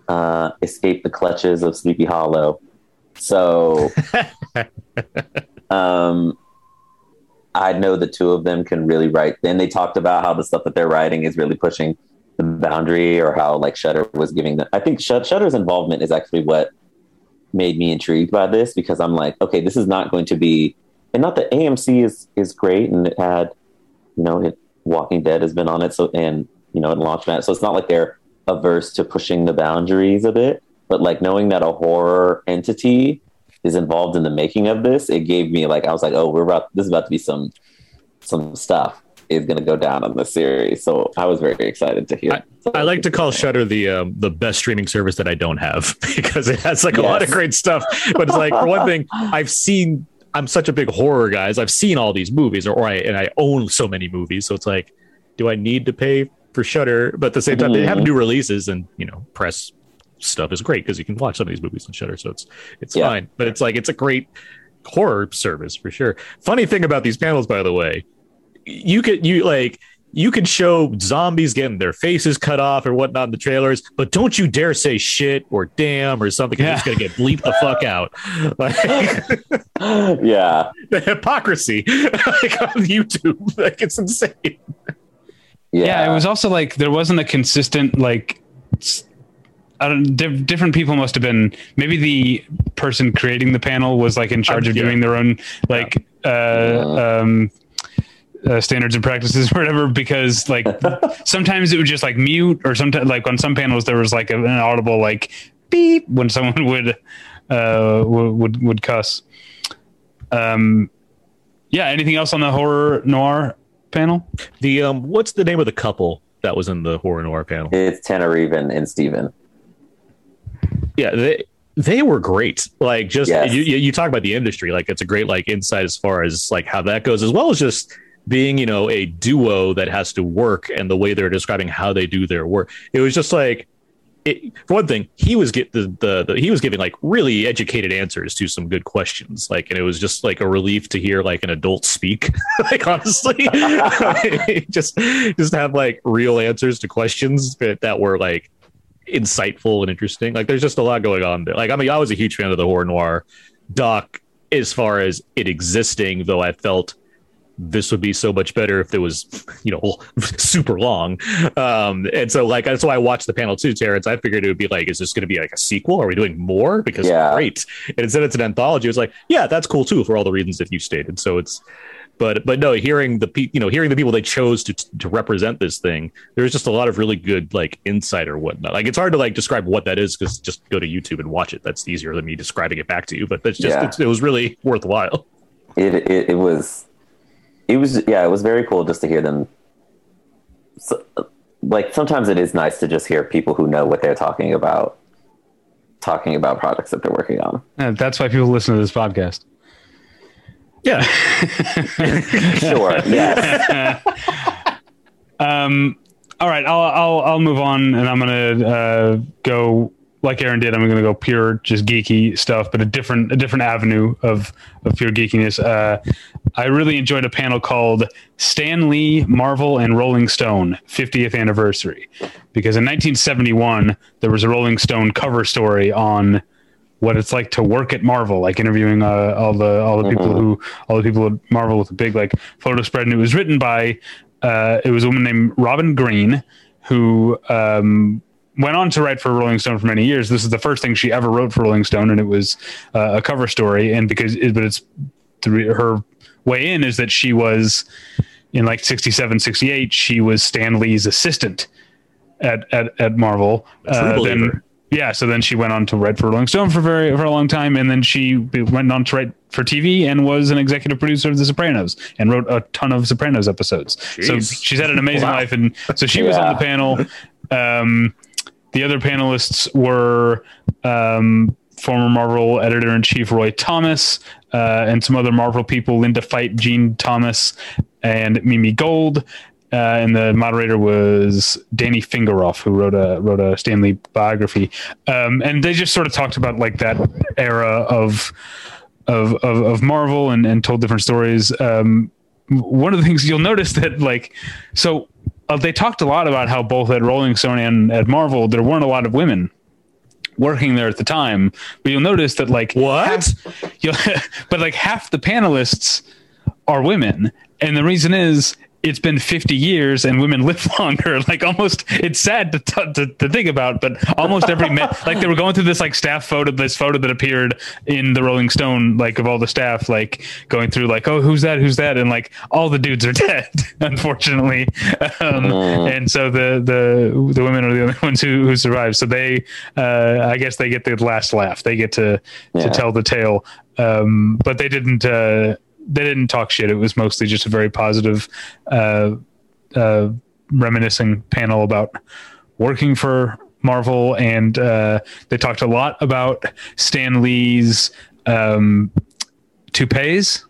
uh, escaped the clutches of Sleepy Hollow. So, um, I know the two of them can really write. Then they talked about how the stuff that they're writing is really pushing the boundary, or how like Shudder was giving them. I think Shut- Shudder's involvement is actually what made me intrigued by this because I'm like, okay, this is not going to be, and not that AMC is is great, and it had, you know, it, Walking Dead has been on it, so and you know, it launched that, so it's not like they're averse to pushing the boundaries a bit, but like knowing that a horror entity is involved in the making of this, it gave me like I was like, oh, we're about this is about to be some some stuff is going to go down on this series. So I was very excited to hear. I like to call Shudder the um, the best streaming service that I don't have because it has like a lot of great stuff. But it's like for one thing, I've seen. I'm such a big horror guy. I've seen all these movies, or, or I and I own so many movies. So it's like, do I need to pay for Shudder? But at the same time, they have Mhm. new releases, and you know, press stuff is great because you can watch some of these movies on Shudder. So it's it's Yeah. fine. But it's like it's a great horror service for sure. Funny thing about these panels, by the way, you could you like you can show zombies getting their faces cut off or whatnot in the trailers, but don't you dare say shit or damn or something. 'cause Yeah. It's going to get bleeped the fuck out. Like, yeah. the hypocrisy like on YouTube, like it's insane. Yeah. yeah, it was also like there wasn't a consistent like s- I don't diff- different people must have been maybe the person creating the panel was like in charge of yeah. doing their own like uh, um uh, standards and practices or whatever because like sometimes it would just like mute or sometimes like on some panels there was like an audible like beep when someone would uh would would, would cuss um yeah anything else on the horror noir panel The um, what's the name of the couple that was in the horror noir panel? It's Tanner and, and Steven. Yeah, they they were great. Like just Yes. you, you talk about the industry, like it's a great like insight as far as like how that goes, as well as just being you know a duo that has to work and the way they're describing how they do their work. It was just like. It, for one thing, he was get the, the the he was giving like really educated answers to some good questions, like, and it was just like a relief to hear like an adult speak. like honestly, just just have like real answers to questions that, that were like insightful and interesting. Like there's just a lot going on there. Like I mean, I was a huge fan of the horror noir doc as far as it existing, though I felt this would be so much better if it was, you know, super long. Um, and so like that's why I watched the panel too, Terence. I figured it would be like, is this going to be like a sequel? Are we doing more? Because Yeah. great. And instead it's an anthology. it's like, yeah, that's cool too for all the reasons that you stated. So it's but but no, hearing the pe- you know hearing the people they chose to to represent this thing, there's just a lot of really good like insight or whatnot. Like it's hard to like describe what that is because just go to YouTube and watch it. That's easier than me describing it back to you. But that's just Yeah. it's, it was really worthwhile. It, it it was it was yeah it was very cool just to hear them. So, like sometimes it is nice to just hear people who know what they're talking about talking about products that they're working on. Uh, that's why people listen to this podcast Yeah, Sure. yes. Um, all right, I'll I'll I'll move on, and I'm gonna uh, go like Aaron did. I'm gonna go pure just geeky stuff, but a different a different avenue of of pure geekiness. Uh, I really enjoyed a panel called Stan Lee, Marvel, and Rolling Stone 50th anniversary, because in 1971 there was a Rolling Stone cover story on what it's like to work at Marvel, like interviewing uh, all the all the people who all the people at Marvel with a big like photo spread, and it was written by uh, it was a woman named Robin Green who um, went on to write for Rolling Stone for many years. This is the first thing she ever wrote for Rolling Stone, and it was uh, a cover story. And because it, but it's her way in is that she was in like 67 68 she was stan lee's assistant at at, at marvel Uh, then. Yeah so then she went on to write for rolling stone for very for a long time and then she went on to write for tv and was an executive producer of the sopranos and wrote a ton of sopranos episodes so she's had an amazing Wow. life and so she was on the panel um the other panelists were um, former Marvel editor in chief Roy Thomas uh, and some other Marvel people, Linda Fite, Jean Thomas, and Mimi Gold. Uh, and the moderator was Danny Fingeroth, who wrote a wrote a Stan Lee biography. Um, and they just sort of talked about like that era of of of, of Marvel and, and told different stories. Um, one of the things you'll notice that like so uh, they talked a lot about how both at Rolling Stone and at Marvel there weren't a lot of women working there at the time, but you'll notice that like What? half- but like half the panelists are women, and the reason is it's been 50 years and women live longer. Like almost it's sad to, t- to, to think about but almost every man like they were going through this like staff photo this photo that appeared in the rolling stone like of all the staff like going through like oh who's that? Who's that? And like all the dudes are dead unfortunately. Um, and so the the the women are the only ones who who survive. So they uh i guess they get the last laugh. They get to to tell the tale. Um but they didn't uh they didn't talk shit it was mostly just a very positive uh uh reminiscing panel about working for marvel and uh they talked a lot about stan lee's um toupees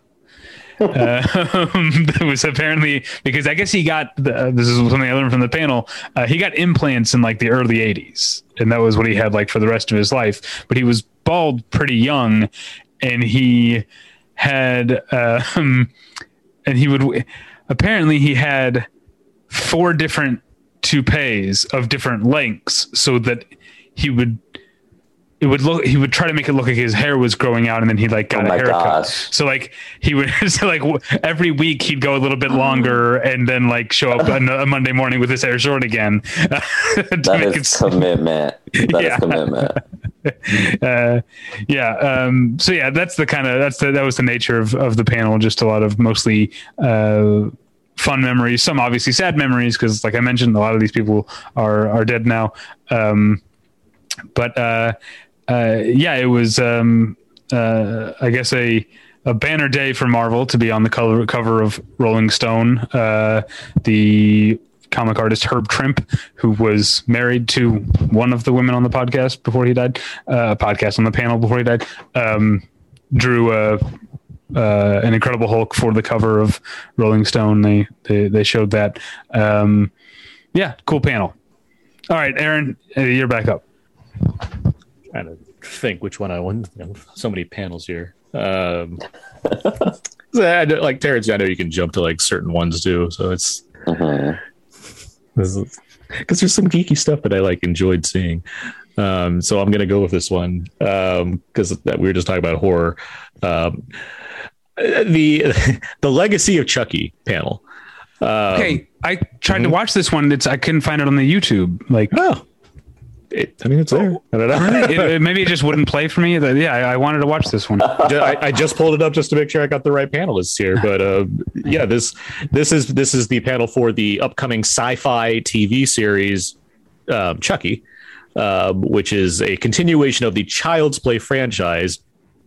um, that was apparently because I guess he got the, this is something I learned from the panel. Uh, he got implants in like the early '80s, and that was what he had like for the rest of his life. But he was bald pretty young, and he had um, and he would apparently he had four different toupees of different lengths so that he would it would look he would try to make it look like his hair was growing out and then he like got Oh a my haircut gosh. so like he would so like w- every week he'd go a little bit longer and then like show up on a monday morning with his hair short again That make is it commitment. That is Yeah. commitment. uh, yeah. Um, so yeah, that's the kind of that's the, that was the nature of of the panel. Just a lot of mostly uh, fun memories. Some obviously sad memories because, like I mentioned, a lot of these people are are dead now. Um, but uh, uh, yeah, it was um, uh, I guess a a banner day for Marvel to be on the cover cover of Rolling Stone. Uh, the comic artist Herb Trimpe, who was married to one of the women on the podcast before he died, uh, podcast on the panel before he died, um, drew a, uh, an Incredible Hulk for the cover of Rolling Stone. They they, they showed that. Um, yeah, cool panel. All right, Aaron, uh, you're back up. Trying to think which one I want. You know, so many panels here. Um, I, know- like Terence, I know you can jump to like certain ones too. So it's Mhm. because there's some geeky stuff that I like enjoyed seeing. Um, so I'm gonna go with this one because that we were just talking about horror. Um, the the legacy of Chucky panel. Um, Okay, I tried to watch this one. It's I couldn't find it on the YouTube. Like, Oh, it, I mean, it's there. I don't know. it, it- maybe it just wouldn't play for me. Yeah, I, I wanted to watch this one. I, I just pulled it up just to make sure I got the right panelists here. But uh, yeah, this this is this is the panel for the upcoming Syfy TV series um, Chucky, um, which is a continuation of the Child's Play franchise.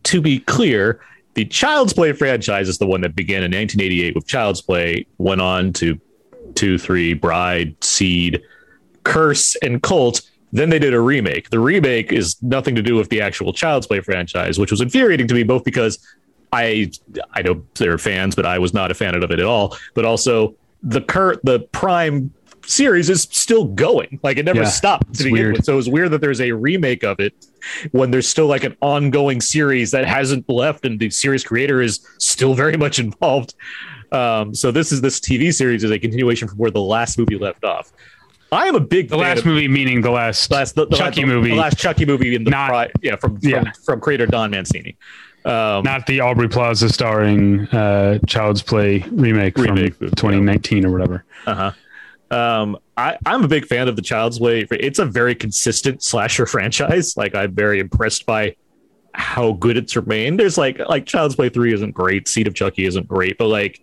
To be clear, the Child's Play franchise is the one that began in 1988 with Child's Play, went on to two, three, Bride, Seed, Curse, and Cult. Then they did a remake. The remake is nothing to do with the actual Child's Play franchise, which was infuriating to me both because I I know they're fans, but I was not a fan of it at all. But also the current the Prime series is still going. Like it never Yeah, stopped to begin with. So it's weird that there's a remake of it when there's still like an ongoing series that hasn't left and the series creator is still very much involved. Um, so this is this TV series is a continuation from where the last movie left off. I am a big The fan last of- movie, meaning the last, last the, the Chucky the- movie, the last Chucky movie in the Not- pri- yeah from from, Yeah. from creator Don Mancini. Um, not the Aubrey Plaza starring uh, Child's Play remake, Remake, from yeah. 2019 or whatever. Uh-huh. Um, I, I'm a big fan of the Child's Play. It's a very consistent slasher franchise. Like I'm very impressed by how good it's remained. There's like like Child's Play three isn't great, Seed of Chucky isn't great, but like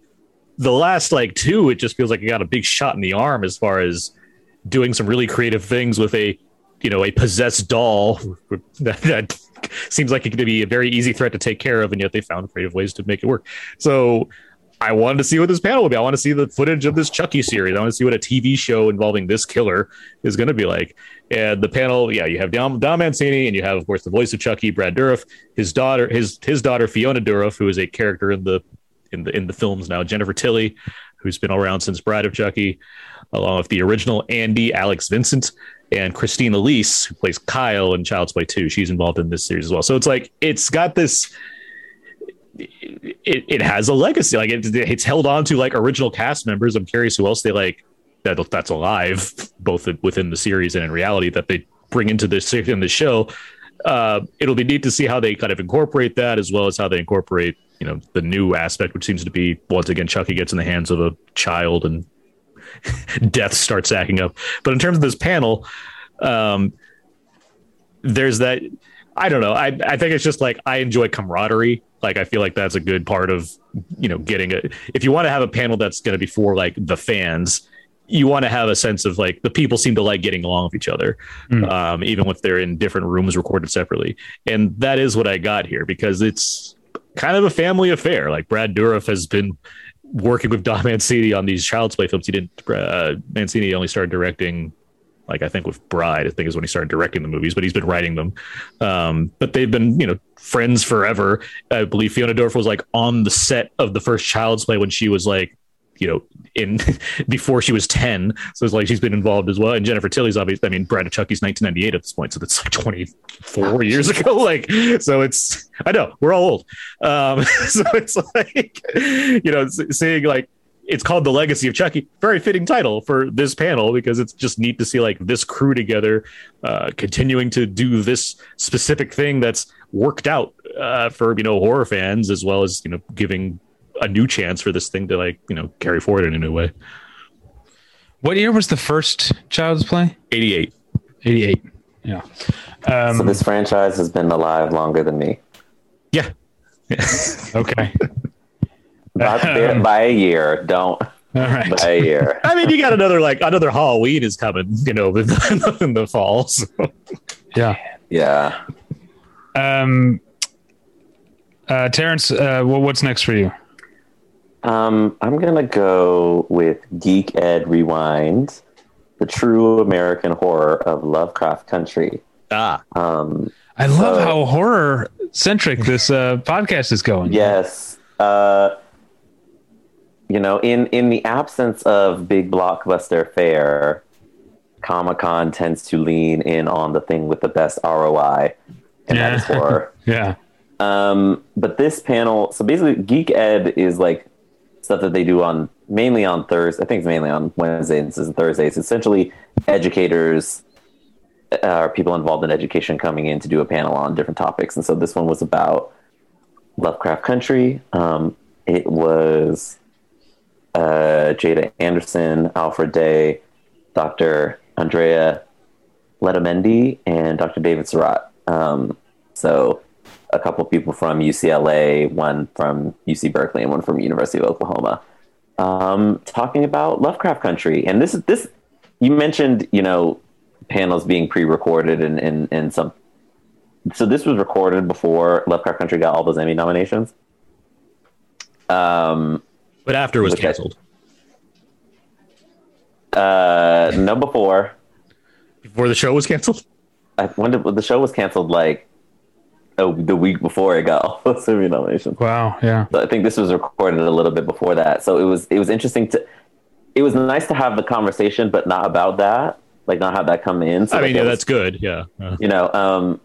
the last like two, it just feels like it got a big shot in the arm as far as doing some really creative things with a you know a possessed doll that, that seems like it could be a very easy threat to take care of, and yet they found creative ways to make it work. So I wanted to see what this panel would be. I want to see the footage of this Chucky series. I want to see what a TV show involving this killer is going to be like. And the panel, yeah, you have Don Mancini, and you have, of course, the voice of Chucky, Brad Dourif, his daughter, his his daughter Fiona Dourif, who is a character in the in the in the films now, Jennifer Tilly, who's been around since Bride of Chucky, along with the original Andy, Alex Vincent, and Christine Elise, who plays Kyle in Child's Play 2. She's involved in this series as well. So it's like it's got this it, it has a legacy. Like it, it's held on to like original cast members. I'm curious who else they like that that's alive, both within the series and in reality that they bring into this in the show. Uh, it'll be neat to see how they kind of incorporate that, as well as how they incorporate, you know, the new aspect, which seems to be once again Chucky gets in the hands of a child and death starts acting up. But in terms of this panel, um, there's that. I don't know. I I think it's just like I enjoy camaraderie. Like I feel like that's a good part of you know getting a. If you want to have a panel that's going to be for like the fans, you want to have a sense of like the people seem to like getting along with each other, Mm. um, even if they're in different rooms recorded separately. And that is what I got here because it's kind of a family affair. Like Brad Dourif has been working with Don Mancini on these Child's Play films. He didn't. Uh, Mancini only started directing like I think with Bride, I think is when he started directing the movies, but he's been writing them. Um, but they've been, you know, friends forever. I believe Fiona Dourif was like on the set of the first Child's Play when she was like, you know, in before she was 10. So it's like she's been involved as well. And Jennifer Tilly's obviously, I mean, Bride of Chucky's 1998 at this point. So that's like 24 years ago. Like, so it's, I know we're all old. Um, so it's like, you know, seeing like, it's called the legacy of chucky very fitting title for this panel because it's just neat to see like this crew together uh continuing to do this specific thing that's worked out uh for you know horror fans as well as you know giving a new chance for this thing to like you know carry forward in a new way What year was the first Child's Play? 88 88. Yeah. so this franchise has been alive longer than me yeah Okay. by, by a year. Don't All right. by a year. i mean you got another like another halloween is coming you know in the, in the fall so. Yeah. Yeah. Um, uh, Terence, uh, what's next for you? Um, I'm gonna go with Geek Ed Rewind, the true American horror of Lovecraft Country. ah Um, I love So- how horror centric this uh, podcast is going. yes. Uh, you know, in in the absence of big blockbuster fare, Comic Con tends to lean in on the thing with the best ROI, and that is Yeah. horror. Yeah. Um, but this panel, so basically, Geek Ed is like stuff that they do on mainly on Thursday. I think it's mainly on Wednesdays and Thursdays. Essentially, educators uh, or people involved in education coming in to do a panel on different topics. And so this one was about Lovecraft Country. Um, it was uh, Jada Anderson, Alfred Day, Dr. Andrea Letamendi, and Dr. David Surratt. Um, so a couple people from UCLA, one from UC Berkeley, and one from University of Oklahoma, um, talking about Lovecraft Country. And this is this. You mentioned, you know, panels being pre-recorded and and and some. So this was recorded before Lovecraft Country got all those Emmy nominations. Um, but after it was canceled uh, no, before before the show was canceled I, when did, the show was canceled, like the week before it got all those Emmy nominations. Wow. Yeah. So I think this was recorded a little bit before that. So it was it was interesting to it was nice to have the conversation, but not about that. Like not have that come in. So i like, mean yeah was- that's good yeah Uh, you know, um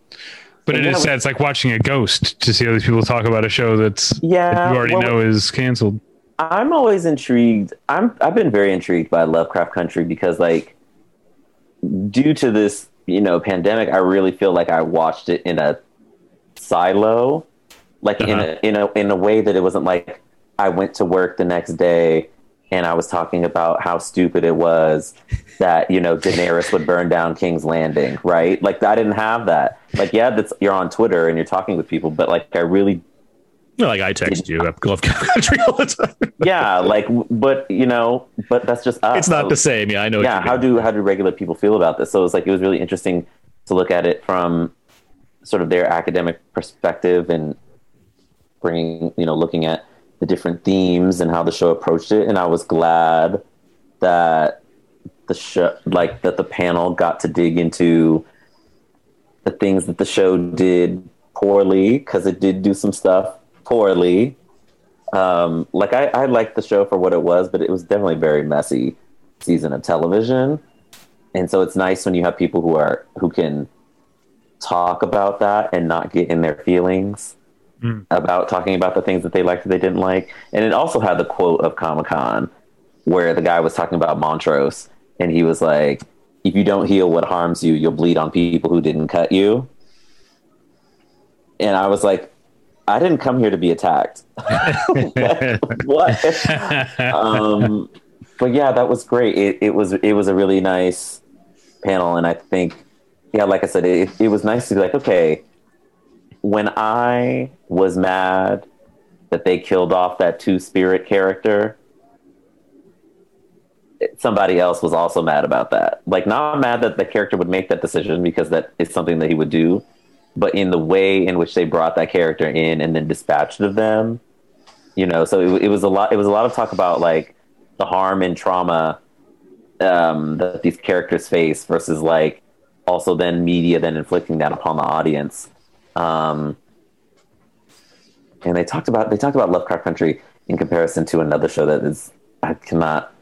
But it Yeah, is sad. It's like watching a ghost to see all these people talk about a show that's Yeah, that you already well- know is canceled. I'm always intrigued. I'm I've been very intrigued by Lovecraft Country because like due to this, you know, pandemic, I really feel like I watched it in a silo. Like in Uh-huh. a in a in a way that it wasn't like I went to work the next day and I was talking about how stupid it was that, you know, Daenerys would burn down King's Landing, right? Like I didn't have that. Like yeah, that's you're on Twitter and you're talking with people, but like I really like i text you country all the time yeah, like, but you know, but that's just us. it's not the same yeah i know Yeah, how do how do regular people feel about this? So it's like it was really interesting to look at it from sort of their academic perspective and bringing, you know, looking at the different themes and how the show approached it. And I was glad that the show, like, that the panel got to dig into the things that the show did poorly because it did do some stuff poorly. Um, like I, I liked the show for what it was, but it was definitely very messy season of television. And so it's nice when you have people who are who can talk about that and not get in their feelings about talking about the things that they liked or they didn't like. And it also had the quote of Comic Con where the guy was talking about Montrose and he was like, if you don't heal what harms you, you'll bleed on people who didn't cut you. And I was like, I didn't come here to be attacked. what? um, but yeah, that was great. It, it was it was a really nice panel, and I think, yeah, like I said, it, it was nice to be like, okay, when I was mad that they killed off that two spirit character, somebody else was also mad about that. Like, not mad that the character would make that decision because that is something that he would do, but in the way in which they brought that character in and then dispatched of them, you know. So it, it was a lot. It was a lot of talk about like the harm and trauma um, that these characters face versus like also then media then inflicting that upon the audience. Um, and they talked about they talked about Lovecraft Country in comparison to another show that is I cannot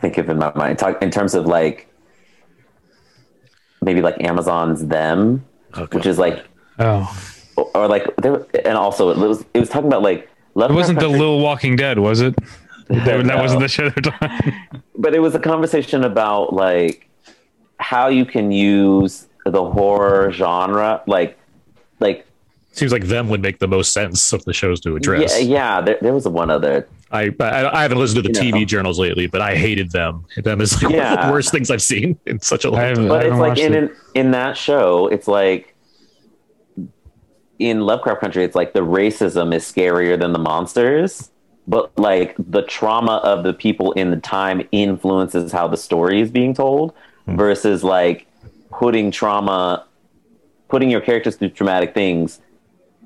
think of in my mind. Talk in terms of like maybe like Amazon's Them, Okay. which is like Oh, or like there and also it was it was talking about like it Lovecraft wasn't the Country- Little Walking Dead, was it? That, that wasn't the show they're talking. but it was a conversation about like how you can use the horror genre like like Seems like them would make the most sense of the shows to address. yeah, yeah there, there was one other I, I I haven't listened to the You TV know. journals lately, but I hated them. Them is like one of the worst things I've seen in such a long time. but it's like watched in it. an, in that show it's like in lovecraft country it's like the racism is scarier than the monsters but like the trauma of the people in the time influences how the story is being told Mm-hmm. versus like putting trauma putting your characters through traumatic things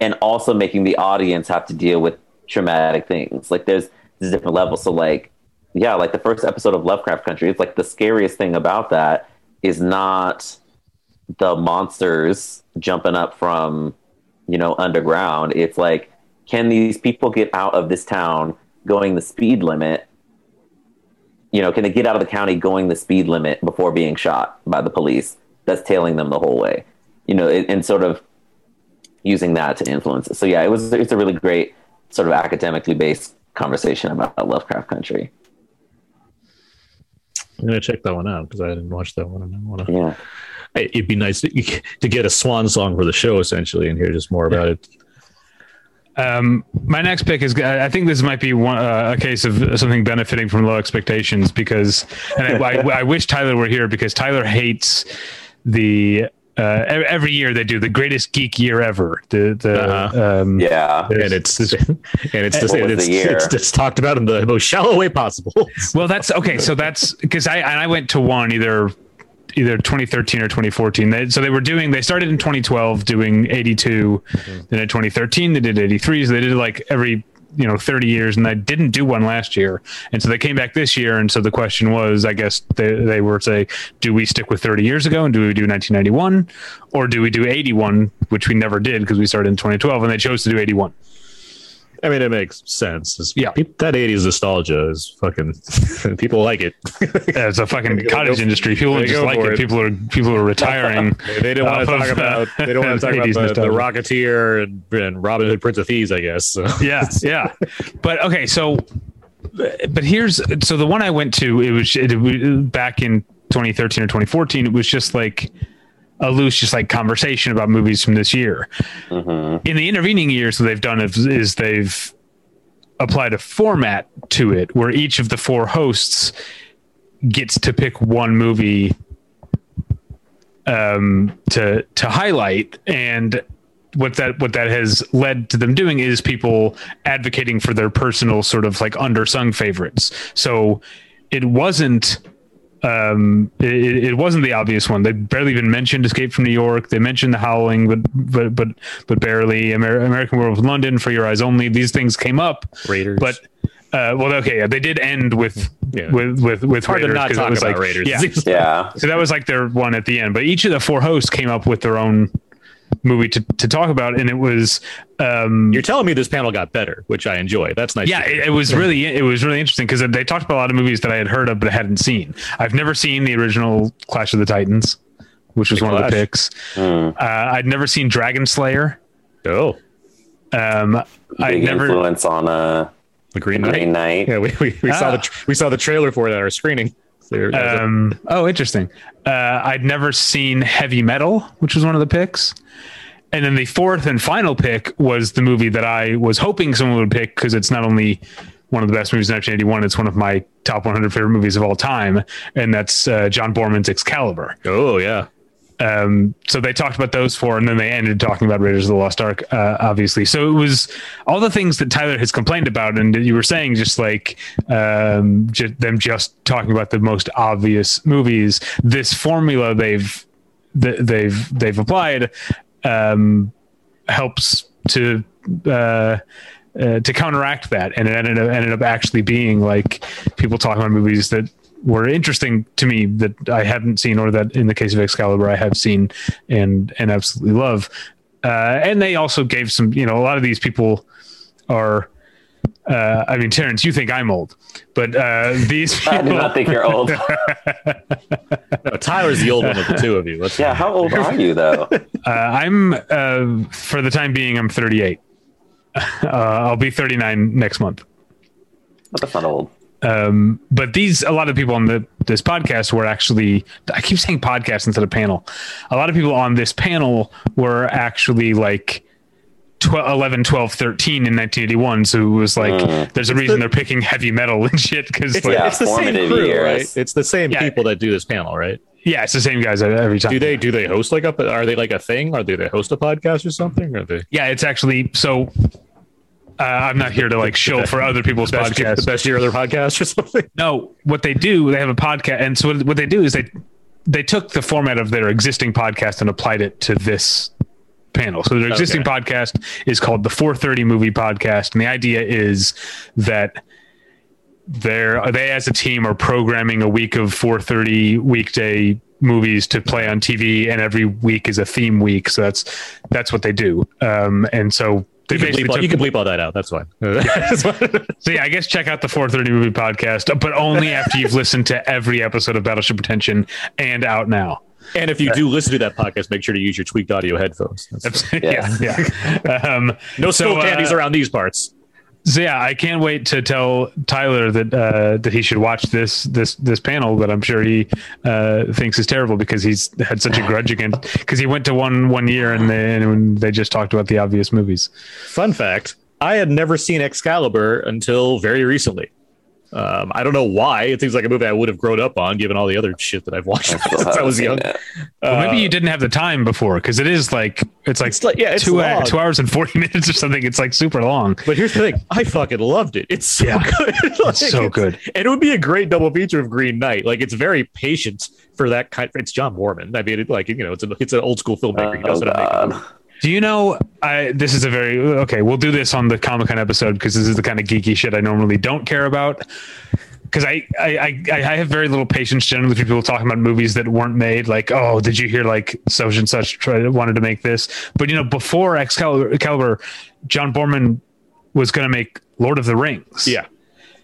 and also making the audience have to deal with traumatic things. Like there's there's different levels. So like yeah like the first episode of lovecraft country it's like the scariest thing about that is not the monsters jumping up from you know underground. It's like can these people get out of this town going the speed limit you know can they get out of the county going the speed limit before being shot by the police that's tailing them the whole way you know and, and sort of using that to influence it so yeah it was it's a really great sort of academically based conversation about lovecraft country I'm gonna check that one out because I didn't watch that one. And I want to. yeah It'd be nice to, to get a swan song for the show essentially, and hear just more about it. Um, my next pick is I think this might be one, uh, a case of something benefiting from low expectations because, and I, I, I wish Tyler were here because Tyler hates the. Uh, every year they do the greatest geek year ever. The the Uh-huh. um, yeah And it's and it's just, What was it's, the year? it's just talked about in the most shallow way possible. Well, that's okay. So that's because I and I went to one either either 2013 or 2014. They, so they were doing. They started in 2012 doing 82. Mm-hmm. Then in 2013 they did 83. So they did like every you know 30 years, and they didn't do one last year. And so they came back this year. And so the question was, I guess they they were say, do we stick with 30 years ago and do we do 1991, or do we do 81, which we never did because we started in 2012, and they chose to do 81. I mean, it makes sense. It's- Yeah. peop- that '80s nostalgia is fucking. people like it. Yeah, It's a fucking cottage go- industry. People just like it. it. People are people are retiring. They don't want to talk about. uh, They don't want to talk about 80s the, the. Rocketeer and, and Robin Hood, Prince of Thieves. I guess. So. yeah yeah but okay so but here's so the one i went to it was it, was back in 2013 or 2014 it was just like a loose just like conversation about movies from this year. In the intervening years what they've done is, is they've applied a format to it where each of the four hosts gets to pick one movie um, to to highlight. And what that what that has led to them doing is people advocating for their personal sort of like undersung favorites. So it wasn't um it, it wasn't the obvious one they barely even mentioned escape from new york they mentioned the howling but but but but barely Amer- american werewolf in london for your eyes only these things came up Raiders. but uh well okay yeah they did end with Yeah. with with with hard Raiders, not 'cause it talk was about like- Raiders. yeah yeah so that was like their one at the end. But each of the four hosts came up with their own movie to, to talk about, and it was um, You're telling me this panel got better, which I enjoy. That's nice. yeah, it, it was really it was really interesting because they talked about a lot of movies that I had heard of but hadn't seen. I've never seen the original Clash of the Titans, which was The one of the Clash. picks. Uh, I'd never seen Dragon Slayer. oh, Um, I never. influence on uh the Green Knight. green knight Yeah, we, we, we saw Ah. the tr- we saw the trailer for it at our screening. There- Um, oh, interesting. Uh, I'd never seen Heavy Metal, which was one of the picks. And then the fourth and final pick was the movie that I was hoping someone would pick because it's not only one of the best movies in 1981, it's one of my top 100 favorite movies of all time. And that's uh, John Boorman's Excalibur. oh yeah, Um, so they talked about those four, and then they ended talking about Raiders of the Lost Ark, uh, obviously. So it was all the things that Tyler has complained about, and you were saying just like um, ju- them just talking about the most obvious movies. This formula they've th- they've they've applied um, helps to. Uh, uh, to counteract that, and it ended up, ended up actually being like people talking about movies that were interesting to me that I hadn't seen, or that in the case of Excalibur I have seen and and absolutely love. Uh, and they also gave some, you know, a lot of these people are. Uh, I mean, Terence, you think I'm old, but uh, these people. i do not think you're old no, Tyler's the old one of the two of you. Let's yeah how old are you though Uh, I'm uh, for the time being, I'm 38. Uh, I'll be 39 next month. But that's not old. Um, but these, a lot of people on the this podcast were actually. I keep saying podcast instead of panel. A lot of people on this panel were actually like 12, 11, 12, 13 in 1981. So it was like, Mm. there's a reason they're picking heavy metal and shit. Because It's, like, Yeah, it's the same crew, years. right? It's the same Yeah. people that do this panel, right? yeah, it's the same guys every time. Do they do they host like a? Are they like a thing? Are they they host a podcast or something? Or they Yeah, it's actually so. Uh, I'm not here to like show for other people's best, the podcasts. best year of their podcast or something? No, what they do, they have a podcast, and so what they do is they they took the format of their existing podcast and applied it to this panel. So their existing Okay. podcast is called the 430 Movie Podcast, and the idea is that they're they as a team are programming a week of 430 weekday movies to play on TV, and every week is a theme week. So that's that's what they do. Um, and so they You can, bleep all, took- you can bleep all that out. That's fine. That's fine. so yeah, I guess check out the 430 movie podcast, but only after you've listened to every episode of Battleship Pretension and out now. and if you do listen to that podcast, make sure to use your tweaked audio headphones. That's- yeah, yeah. Um, no so, candies uh, around these parts. So yeah, I can't wait to tell Tyler that uh, that he should watch this this this panel that I'm sure he uh, thinks is terrible because he's had such a grudge against because he went to one one year and they, and they just talked about the obvious movies. Fun fact: I had never seen Excalibur until very recently. Um, I don't know why. It seems like a movie I would have grown up on, given all the other shit that I've watched I since I was young. it. Well, maybe Uh, you didn't have the time before because it is like it's like, It's like- yeah, it's two long. two hours and forty minutes or something. It's like super long. But here's the thing: I fucking loved it. It's so Yeah. good. Like, so good. And it would be a great double feature of Green Knight. Like it's very patient for that kind. Of it's John Boorman. I mean, it, like you know, it's a, it's an old school filmmaker. He knows Oh, how to make a God. movie. Do you know? I this is a very okay. We'll do this on the Comic Con episode because this is the kind of geeky shit I normally don't care about. Because I, I I I have very little patience generally with people talking about movies that weren't made. Like, oh, did you hear like such and such tried wanted to make this? But you know, before Excalibur, Excalibur John Boorman was going to make Lord of the Rings. Yeah.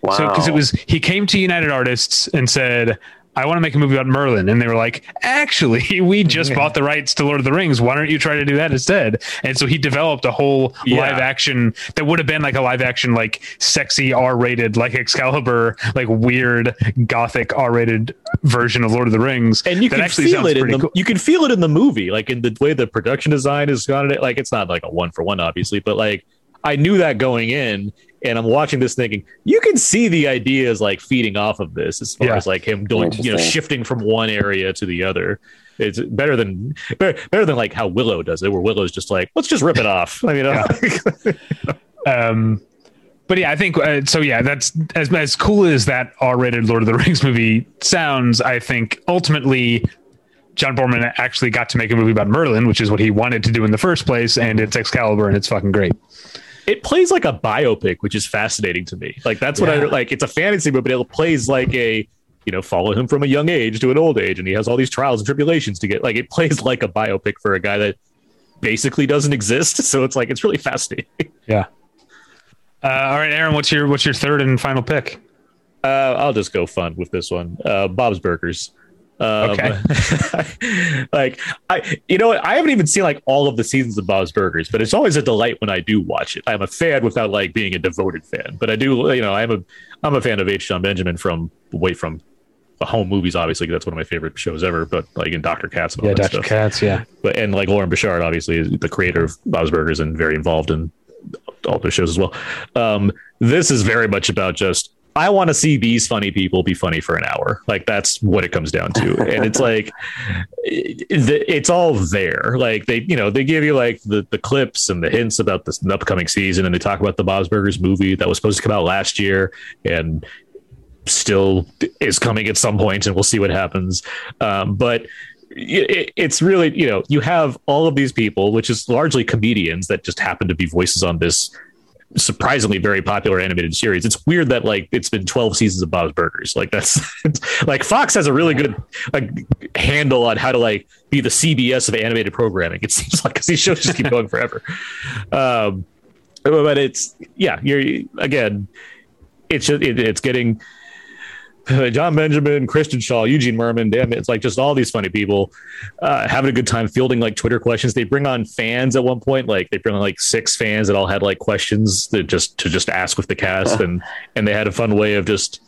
Wow. So because it was he came to United Artists and said, I want to make a movie about Merlin. And they were like, actually, we just bought the rights to Lord of the Rings. Why don't you try to do that instead? And so he developed a whole Yeah. live action that would have been like a live action, like sexy R rated, like Excalibur, like weird gothic R rated version of Lord of the Rings. and you can actually feel it in the cool. you can feel it in the movie like in the way the production design is gone it like it's not like a one for one obviously but like i knew that going in and i'm watching this thinking you can see the ideas like feeding off of this as far Yeah. as like him doing you know shifting from one area to the other. It's better than better, better than like how willow does it where willow's just like let's just rip it off. I mean uh, um but yeah i think uh, so yeah that's as, as cool as that r-rated lord of the rings movie sounds i think ultimately john boorman actually got to make a movie about merlin which is what he wanted to do in the first place and it's excalibur and it's fucking great it plays like a biopic, which is fascinating to me. Like that's what I like. It's a fantasy movie, but it plays like a you know follow him from a young age to an old age, and he has all these trials and tribulations to get. Like it plays like a biopic for a guy that basically doesn't exist. So it's like it's really fascinating. yeah uh, all right aaron what's your what's your third and final pick Uh, I'll just go fun with this one. Uh, Bob's Burgers. Um, Okay. like I, you know, what? I haven't even seen like all of the seasons of Bob's Burgers, but it's always a delight when I do watch it. I'm a fan without like being a devoted fan, but I do, you know, I'm a, I'm a fan of H. John Benjamin from way from the home movies. Obviously, that's one of my favorite shows ever. But like in Doctor Katz and all that katz yeah But and like Loren Bouchard, obviously, is the creator of Bob's Burgers and very involved in all those shows as well. Um, this is very much about just I want to see these funny people be funny for an hour. Like that's what it comes down to, and it's like it's all there. Like they, you know, they give you like the the clips and the hints about this upcoming season, and they talk about the Bob's Burgers movie that was supposed to come out last year, and still is coming at some point, and we'll see what happens. Um, but it's really you know you have all of these people which is largely comedians that just happen to be voices on this surprisingly very popular animated series. It's weird that like it's been 12 seasons of bob's burgers. Like that's like fox has a really good like handle on how to like be the cbs of animated programming. It seems like because these shows just keep going forever. Um but it's yeah you're again it's just it, it's getting John Benjamin, Kristen Schaal, Eugene Mirman, Damn it. It's like just all these funny people uh, having a good time fielding like Twitter questions. They bring on fans at one point. Like they bring on like six fans that all had like questions that just to just ask with the cast. and, and they had a fun way of just,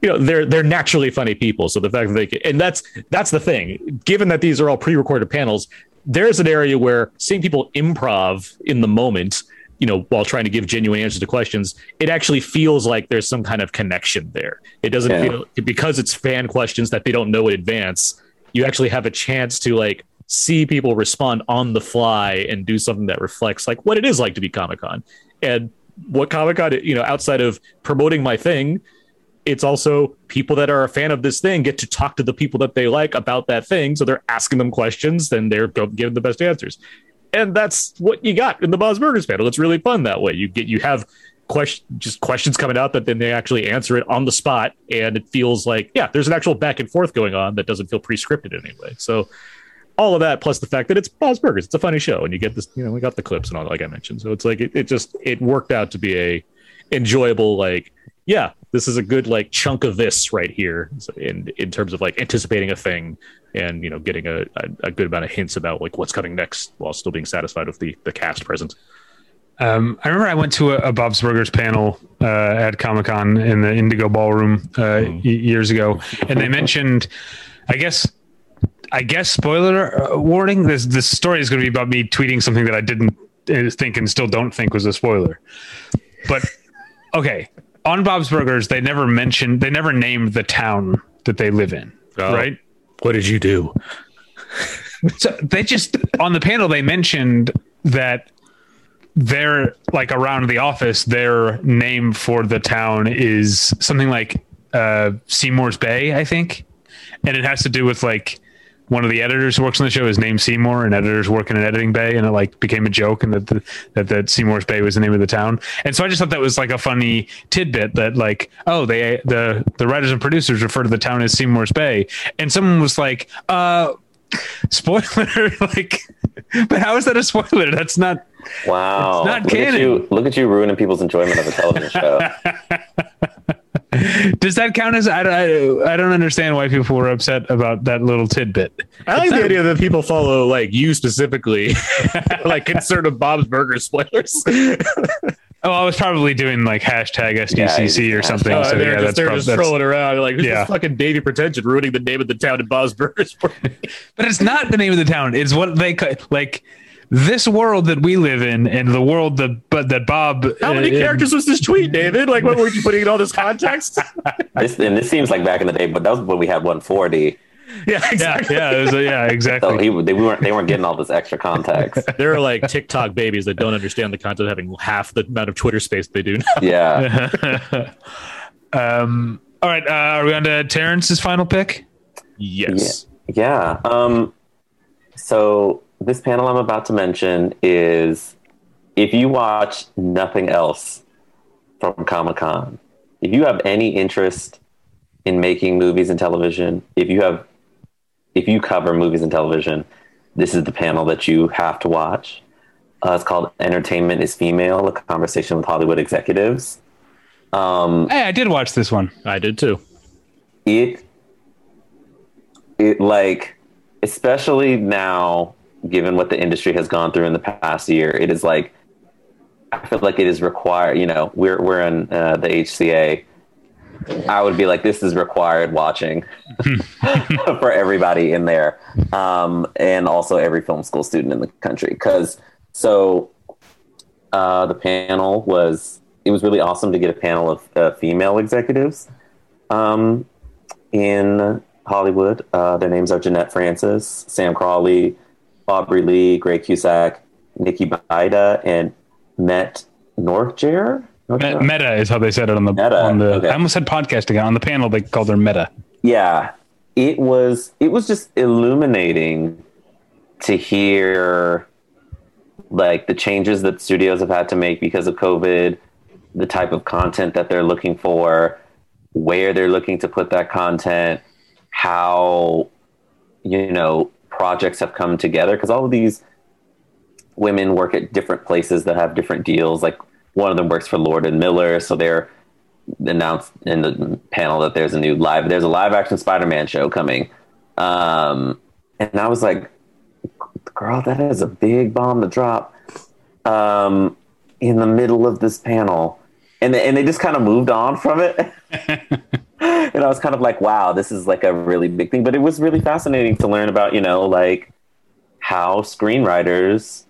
you know, they're, they're naturally funny people. So the fact that they can, and that's, that's the thing, given that these are all pre-recorded panels, there's an area where seeing people improv in the moment you know, while trying to give genuine answers to questions, it actually feels like there's some kind of connection there. It doesn't yeah. feel because it's fan questions that they don't know in advance. You actually have a chance to like see people respond on the fly and do something that reflects like what it is like to be Comic Con and what Comic Con, you know, outside of promoting my thing, it's also people that are a fan of this thing get to talk to the people that they like about that thing. So they're asking them questions, then they're giving the best answers and that's what you got in the Bob's Burgers panel. It's really fun that way. You get you have question just questions coming out that then they actually answer it on the spot, and it feels like yeah, there's an actual back and forth going on that doesn't feel pre-scripted in any way. So all of that plus the fact that it's Bob's Burgers, it's a funny show, and you get this, you know, we got the clips and all, like I mentioned. So it's like it, it just it worked out to be a enjoyable like yeah, this is a good like chunk of this right here in in terms of like anticipating a thing and you know getting a, a, a good amount of hints about like what's coming next while still being satisfied with the the cast present. Um, I remember I went to a, a Bob's Burgers panel uh, at Comic Con in the Indigo Ballroom uh, mm. y- years ago, and they mentioned, I guess, I guess spoiler uh, warning. This this story is going to be about me tweeting something that I didn't uh, think and still don't think was a spoiler. But okay, on Bob's Burgers, they never mentioned, they never named the town that they live in, oh. right? What did you do? so they just on the panel they mentioned that they're like around the office, their name for the town is something like uh, Seymour's Bay, I think, and it has to do with like one of the editors who works on the show is named Seymour, and editors work in an editing bay, and it like became a joke, and that the, that that Seymour's Bay was the name of the town. And so I just thought that was like a funny tidbit that like, oh, they the the writers and producers refer to the town as Seymour's Bay, and someone was like, uh, spoiler, like, but how is that a spoiler? That's not. Wow. Not look canon. At you, look at you ruining people's enjoyment of a television show. Does that count as I, I, I don't understand why people were upset about that little tidbit. I like the idea that people follow like you specifically, like concerned with Bob's Burger spoilers. Oh, I was probably doing like hashtag SDCC yeah, or something. Oh, so they're yeah, just, they're prob- just trolling around. like, who's yeah. this fucking Davy Pretension ruining the name of the town in Bob's Burgers? but it's not the name of the town. It's what they like this world that we live in and the world that but that Bob How many uh, characters was this tweet, David? Like what were you putting in all this context? this and this seems like back in the day, but that was when we had 140. Yeah, exactly. Yeah, yeah, a, yeah exactly. So he, they weren't they weren't getting all this extra context. there are like TikTok babies that don't understand the concept of having half the amount of Twitter space they do. Now. Yeah. um. All right. Uh, are we on to Terence's final pick? Yes. Yeah. yeah. Um. So this panel I'm about to mention is if you watch nothing else from Comic Con, if you have any interest in making movies and television, if you have if you cover movies and television, this is the panel that you have to watch. Uh, it's called "Entertainment is Female: A Conversation with Hollywood Executives." Um, hey, I did watch this one. I did too. It, it like, especially now given what the industry has gone through in the past year, it is like I feel like it is required. You know, we're we're in uh, the HCA. I would be like, this is required watching for everybody in there, um, and also every film school student in the country. Because so uh, the panel was it was really awesome to get a panel of uh, female executives um, in Hollywood. Uh, their names are Jeanette Francis, Sam Crawley, Aubrey Lee, Greg Cusack, Nikki Baida, and Met Northjer. Meta is how they said it on the Meta. on the. Okay. I almost said podcasting on the panel. They called her Meta. Yeah, it was. It was just illuminating to hear like the changes that studios have had to make because of COVID, the type of content that they're looking for, where they're looking to put that content, how you know projects have come together because all of these women work at different places that have different deals. Like one of them works for Lord and Miller, so they're announced in the panel that there's a new live there's a live action Spider-Man show coming. Um, and I was like, girl, that is a big bomb to drop um, in the middle of this panel. And, and they just kind of moved on from it. and I was kind of like, wow, this is like a really big thing. But it was really fascinating to learn about, you know, like how screenwriters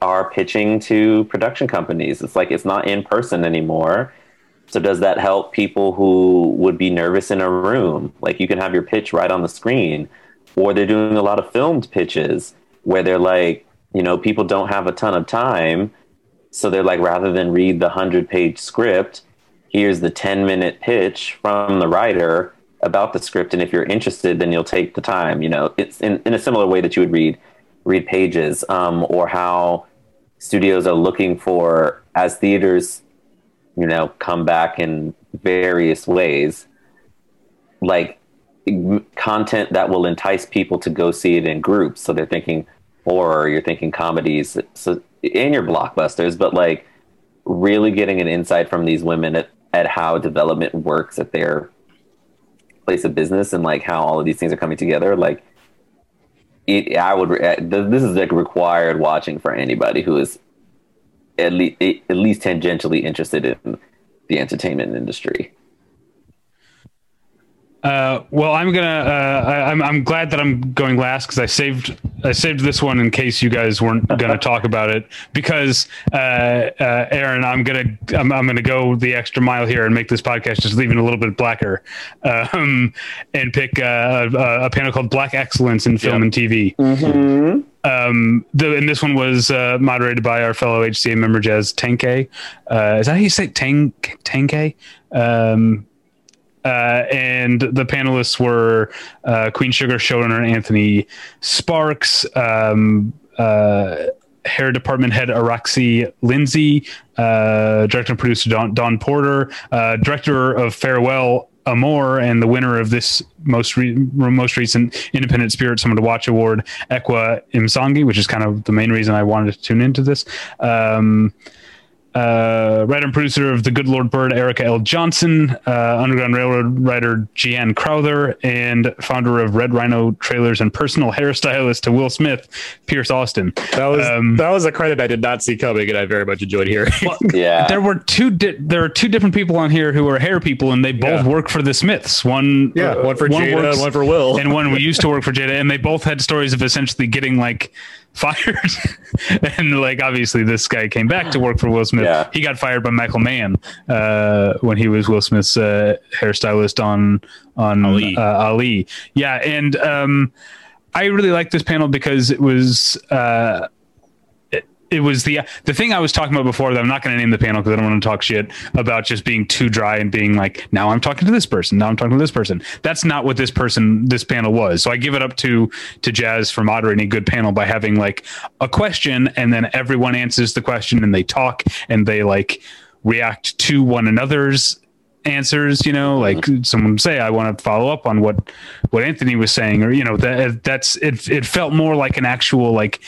are pitching to production companies. It's like it's not in person anymore. So does that help people who would be nervous in a room? Like you can have your pitch right on the screen, or they're doing a lot of filmed pitches where they're like, you know, people don't have a ton of time, so they're like, rather than read the hundred page script, here's the ten minute pitch from the writer about the script, and if you're interested, then you'll take the time. You know, it's in, in a similar way that you would read read pages, um, or how studios are looking for as theaters you know come back in various ways like content that will entice people to go see it in groups so they're thinking horror you're thinking comedies so in your blockbusters but like really getting an insight from these women at, at how development works at their place of business and like how all of these things are coming together like it, I would. Uh, this is like required watching for anybody who is at least at least tangentially interested in the entertainment industry. Uh, well, I'm gonna. Uh, I, am I'm, I'm glad that I'm going last because I saved I saved this one in case you guys weren't gonna talk about it. Because uh, uh, Aaron, I'm gonna I'm, I'm, gonna go the extra mile here and make this podcast just leaving a little bit blacker, um, and pick uh, a, a, panel called Black Excellence in Film and TV. Mm-hmm. Um, the, and this one was uh, moderated by our fellow HCA member Jazz Tangcay. is that how you say Tang Tangcay? Um, uh, and the panelists were uh, Queen Sugar showrunner Anthony Sparks, um, uh, hair department head Araxi Lindsey, uh, director and producer Dawn, Dawn Porter, uh, director of Farewell Amor, and the winner of this most re- most recent Independent Spirit Someone to Watch award, Ekwa Msangi, which is kind of the main reason I wanted to tune into this. Um, uh, writer and producer of The Good Lord Bird, Erica L. Johnson, uh, Underground Railroad writer Jihan Crowther, and founder of Red Rhino Trailers and personal hairstylist to Will Smith, Pierce Austin. That was um, that was a credit I did not see coming, and I very much enjoyed hearing. Well, yeah, there were two di- there are two different people on here who are hair people, and they both yeah. work for the Smiths. One, yeah, uh, one for one Jada, works, one for Will, and one we used to work for Jada, and they both had stories of essentially getting like fired. and like obviously this guy came back to work for Will Smith. Yeah. He got fired by Michael Mann uh, when he was Will Smith's uh, hairstylist on on Ali. Uh, Ali. Yeah, and um, I really like this panel because it was uh, it was the the thing I was talking about before that I'm not going to name the panel because I don't want to talk shit about just being too dry and being like now I'm talking to this person now I'm talking to this person. That's not what this person this panel was. So I give it up to to Jazz for moderating a good panel by having like a question and then everyone answers the question and they talk and they like react to one another's answers you know like mm-hmm. someone say i want to follow up on what what anthony was saying or you know that that's it it felt more like an actual like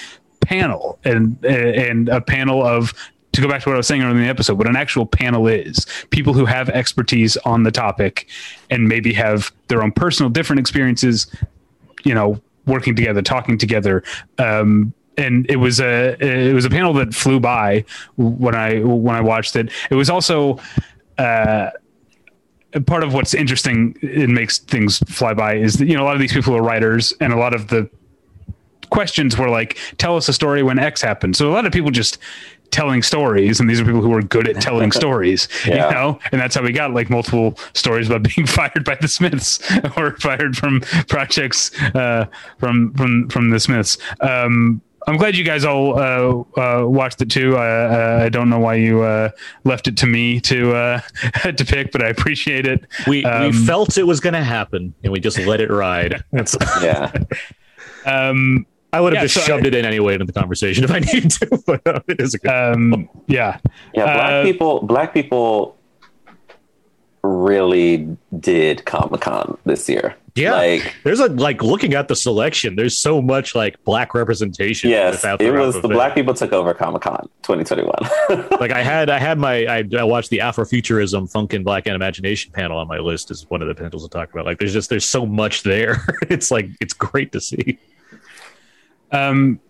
panel and and a panel of to go back to what I was saying earlier in the episode, what an actual panel is people who have expertise on the topic and maybe have their own personal different experiences, you know, working together, talking together. Um, and it was a it was a panel that flew by when I when I watched it. It was also uh, part of what's interesting. It makes things fly by is that you know a lot of these people are writers, and a lot of the questions were like, tell us a story when X happened. So a lot of people just telling stories and these are people who are good at telling stories yeah. you know and that's how we got like multiple stories about being fired by the smiths or fired from projects uh, from from from the smiths um, I'm glad you guys all uh, uh, watched it too. I, I don't know why you uh, left it to me to uh, to pick, but I appreciate it. We um, we felt it was going to happen, and we just let it ride. yeah. Um, I would have yeah, just so shoved I, it in anyway into the conversation if I needed to, but uh, it is a good. Um, yeah, yeah. Black uh, people, black people really did Comic Con this year. Yeah, like there's a like looking at the selection. There's so much like black representation. yes, it was the effect. black people took over Comic Con 2021. like I had I had my I, I watched the Afrofuturism Funk and Black and Imagination panel on my list as one of the panels to talk about. Like there's just there's so much there. it's like it's great to see. Um,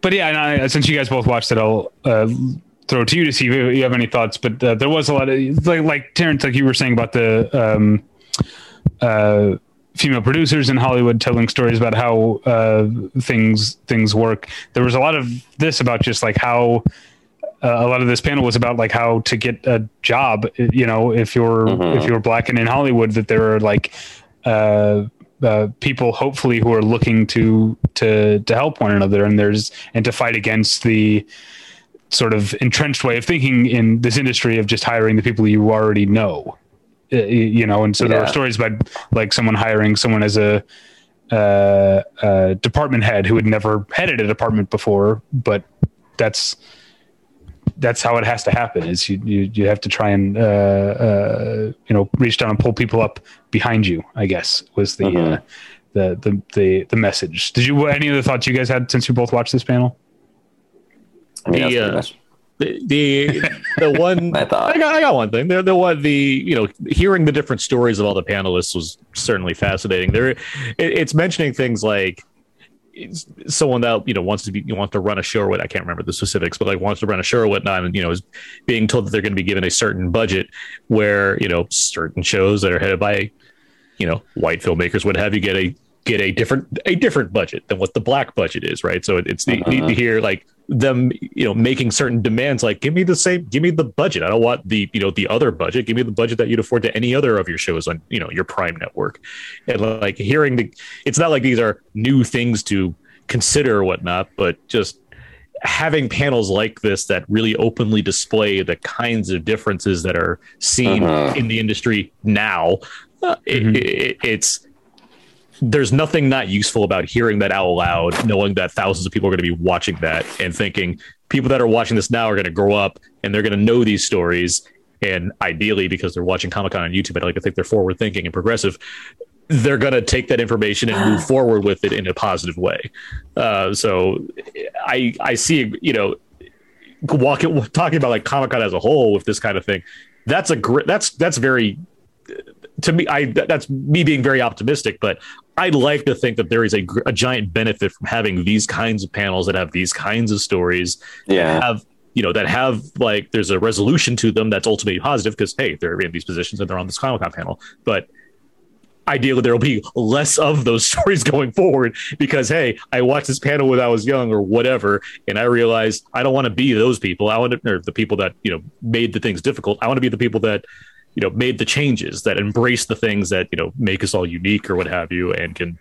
but yeah, and I, since you guys both watched it, I'll uh, throw it to you to see if you have any thoughts. But uh, there was a lot of like, like Terence, like you were saying about the um, uh, female producers in Hollywood telling stories about how uh, things things work. There was a lot of this about just like how. Uh, a lot of this panel was about like how to get a job you know if you're if you're black and in hollywood that there are like uh, uh, people hopefully who are looking to to to help one another. And there's and to fight against the sort of entrenched way of thinking in this industry of just hiring the people you already know. Uh, you know and so there are stories about like someone hiring someone as a uh, uh, department head who had never headed a department before but that's that's how it has to happen is you you, you have to try and uh, uh, you know reach down and pull people up behind you i guess was the Mhm. uh, the, the the the message did you any other thoughts you guys had since you both watched this panel I mean, The, uh, The the, the one my thought. I got, I got one thing. The, the one, the you know, hearing the different stories of all the panelists was certainly fascinating. There, it, it's mentioning things like it's someone that you know wants to be you want to run a show or what I can't remember the specifics, but like wants to run a show or whatnot, and you know is being told that they're going to be given a certain budget where you know certain shows that are headed by you know white filmmakers would have you get a get a different a different budget than what the black budget is, right? So it, it's to uh-huh. hear like them you know making certain demands like give me the same give me the budget i don't want the you know the other budget give me the budget that you'd afford to any other of your shows on you know your prime network and like hearing the it's not like these are new things to consider or whatnot but just having panels like this that really openly display the kinds of differences that are seen Mhm. in the industry now uh, it- Mhm. it, it's there's nothing not useful about hearing that out loud, knowing that thousands of people are going to be watching that and thinking people that are watching this now are going to grow up and they're going to know these stories. And ideally, because they're watching Comic Con on YouTube, I like to think they're forward thinking and progressive, they're going to take that information and move forward with it in a positive way. Uh, so I, I see, you know, walking, talking about like Comic Con as a whole with this kind of thing. That's a great, that's, that's very, to me, I that's me being very optimistic, but I'd like to think that there is a, a giant benefit from having these kinds of panels that have these kinds of stories, Yeah. have you know that have like there's a resolution to them that's ultimately positive because hey, they're in these positions and they're on this Comic Con panel, but ideally there will be less of those stories going forward because hey i watched this panel when i was young or whatever and i realized i don't want to be those people. I want to or the people that you know made the things difficult. I want to be the people that you know made the changes that embrace the things that you know make us all unique or what have you and can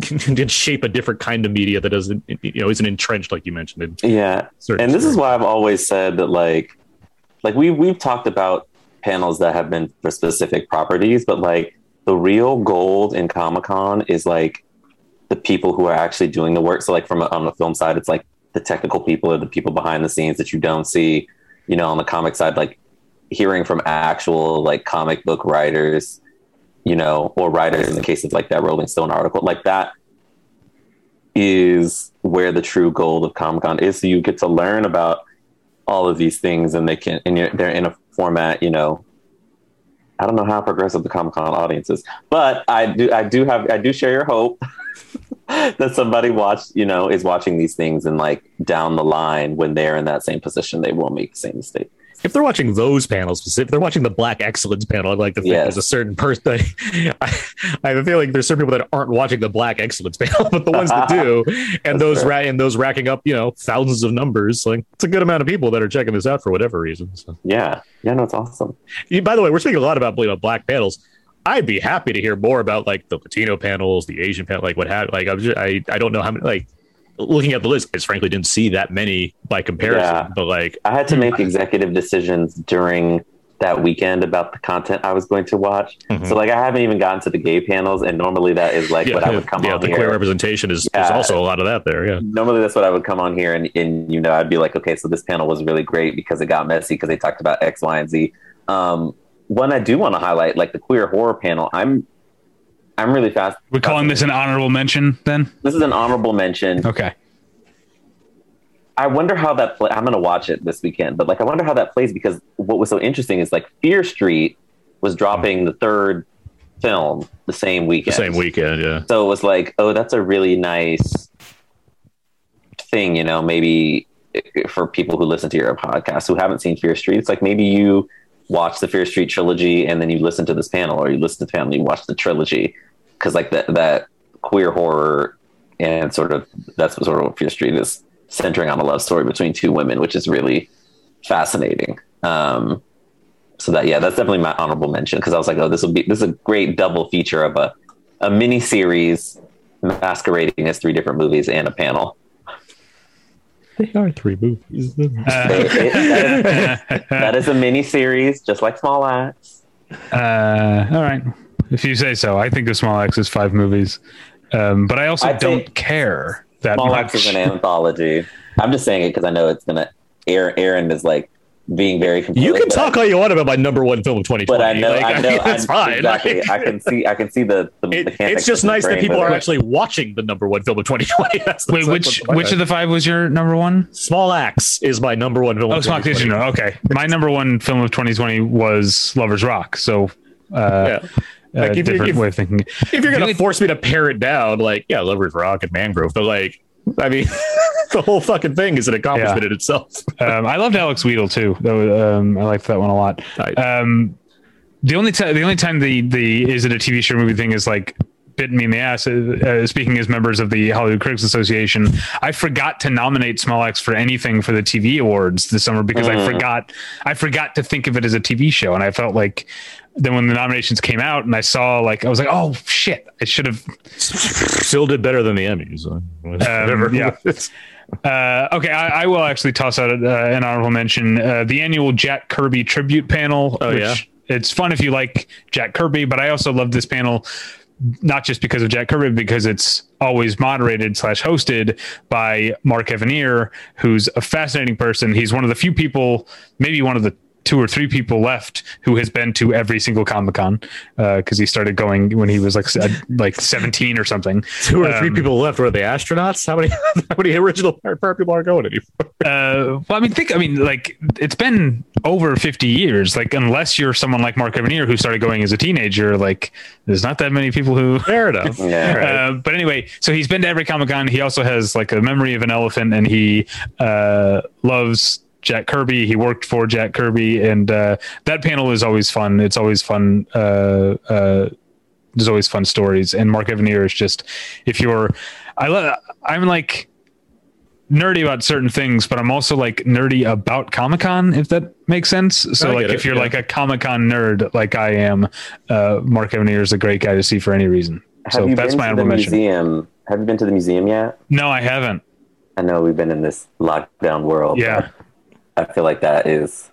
can, can shape a different kind of media that doesn't you know isn't entrenched like you mentioned in Yeah. and this is why I've always said that like like we we've talked about panels that have been for specific properties, but like the real gold in Comic Con is like the people who are actually doing the work. So like from a, on the film side, it's like the technical people or the people behind the scenes that you don't see. You know, on the comic side, like hearing from actual like comic book writers, you know, or writers in the case of like that Rolling Stone article, like that is where the true gold of Comic Con is. So you get to learn about all of these things, and they can, and they're in a format, you know. I don't know how progressive the Comic Con audience is, but I do, I do have, I do share your hope that somebody watched, you know, is watching these things, and like down the line, when they're in that same position, they will make the same mistake. If they're watching those panels, if they're watching the Black Excellence panel, I'd like to think Yes. there's a certain person. I, I a feeling there's certain people that aren't watching the Black Excellence panel, but the ones that do, and those ra- and those racking up, you know, thousands of numbers. Like it's a good amount of people that are checking this out for whatever reason. So, Yeah, yeah, no, it's awesome. Yeah, by the way, we're speaking a lot about you know, Black panels. I'd be happy to hear more about like the Latino panels, the Asian panel, like what have like I'm just, I I don't know how many like looking at the list. I just frankly didn't see that many by comparison, Yeah. but like I had to make executive decisions during that weekend about the content I was going to watch. Mhm. So like I haven't even gotten to the gay panels, and normally that is like what I would come yeah, on the here. queer representation is there's Yeah. also a lot of that there. Yeah. normally that's what I would come on here and, and you know I'd be like, okay, so this panel was really great because it got messy because they talked about X, Y, and Z. Um, one I do want to highlight, like the queer horror panel. I'm I'm really fast. We're calling this an honorable mention then? This is an honorable mention. Okay. I wonder how that play. I'm going to watch it this weekend, but like I wonder how that plays because what was so interesting is like Fear Street was dropping the third film the same weekend. The same weekend, yeah. So it was like, oh, that's a really nice thing, you know, maybe for people who listen to your podcast who haven't seen Fear Street. It's like maybe you watch the Fear Street trilogy and then you listen to this panel, or you listen to the panel and you watch the trilogy. Because like that that queer horror and sort of that's what sort of what Fear Street is centering on a love story between two women, which is really fascinating. Um, so that yeah, that's definitely my honorable mention because I was like, oh, this will be this is a great double feature of a a mini series masquerading as three different movies and a panel. They are three movies. It- it- that, is, that is a mini series, just like Small Axe. Uh, all right. If you say so, I think of Small Axe as five movies. Um, but I also I'd don't care that Small much. Axe is an anthology. I'm just saying it because I know it's gonna. Aaron, Aaron is like being very. Confused. You can talk I, all you want about my number one film of 2020. but I know, Like, I know, mean, that's I, fine. exactly. I can see, I can see the. the It- mechanics it's just nice that people are actually watching the number one film of 2020. That's, Wait, which which of the five was your number one? Small Axe is my number one film. Oh, of Small Axe, did you 2020. know? Okay. My number one film of 2020 was Lovers Rock. So, uh, Yeah. Like, uh, if you- different if- way of thinking. If you're gonna Really- force me to pare it down, like yeah, Lovers Rock and Mangrove, but like, I mean, the whole fucking thing is an accomplishment Yeah. in itself. Um, I loved Alex Wheatle too. Was, um, I liked that one a lot. Um, the only time, the only time the the is it a TV show movie thing is like bitten me in the ass. Uh, uh, speaking as members of the Hollywood Critics Association, I forgot to nominate Small Axe for anything for the TV awards this summer because I forgot I forgot to think of it as a TV show, and I felt like then when the nominations came out and I saw like I was like, oh shit, I should have. Still did better than the Emmys. Whatever. Um, yeah. Uh, okay, I, I will actually toss out uh, an honorable mention. Uh, the annual Jack Kirby tribute panel. Oh, which yeah? It's fun if you like Jack Kirby, but I also love this panel not just because of Jack Kirby, because it's always moderated slash hosted by Mark Evanier, who's a fascinating person. He's one of the few people, maybe one of the two or three people left who has been to every single Comic Con because he started going when he was like se- like 17 or something. Two or three Um, people left. Were they astronauts? How many? How many original Pirate Pirate people are going anymore? Uh, well, I mean, think. I mean, like it's been over fifty years. Like, unless you're someone like Mark Evanier who started going as a teenager, like there's not that many people who. Fair enough. Yeah. All right. Uh, but anyway, so he's been to every Comic Con. He also has like a memory of an elephant, and he uh, loves Jack Kirby. He worked for Jack Kirby, and uh, that panel is always fun. It's always fun. Uh, uh, there's always fun stories, and Mark Evanier is just if you're, I love. I'm like nerdy about certain things, but I'm also like nerdy about Comic Con, if that makes sense. So I like if it, you're yeah. like a Comic Con nerd like I am, uh, Mark Evanier is a great guy to see for any reason. Have so you that's been my to the honorable mention. museum? Have you been to the museum yet? No, I haven't. I know we've been in this lockdown world. Yeah. But I feel like that is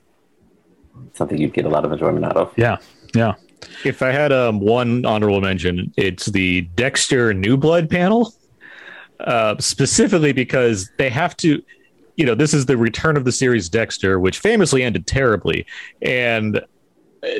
something you'd get a lot of enjoyment out of. Yeah. Yeah. If I had um, one honorable mention, it's the Dexter New Blood panel, uh, specifically because they have to. You know, this is the return of the series Dexter, which famously ended terribly, and uh,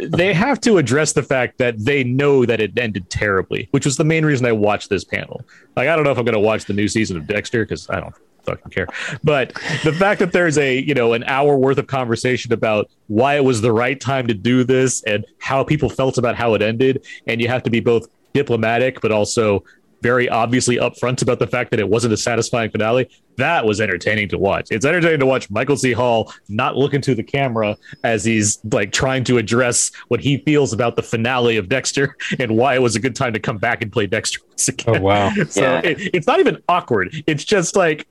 they have to address the fact that they know that it ended terribly, which was the main reason I watched this panel. Like, I don't know if I'm going to watch the new season of Dexter because I don't fucking care. But the fact that there's a you know an hour worth of conversation about why it was the right time to do this and how people felt about how it ended, and you have to be both diplomatic but also very obviously upfront about the fact that it wasn't a satisfying finale. That was entertaining to watch. It's entertaining to watch Michael C. Hall not look into the camera as he's like trying to address what he feels about the finale of Dexter and why it was a good time to come back and play Dexter oh, again. Oh wow. So Yeah. it, it's not even awkward. It's just like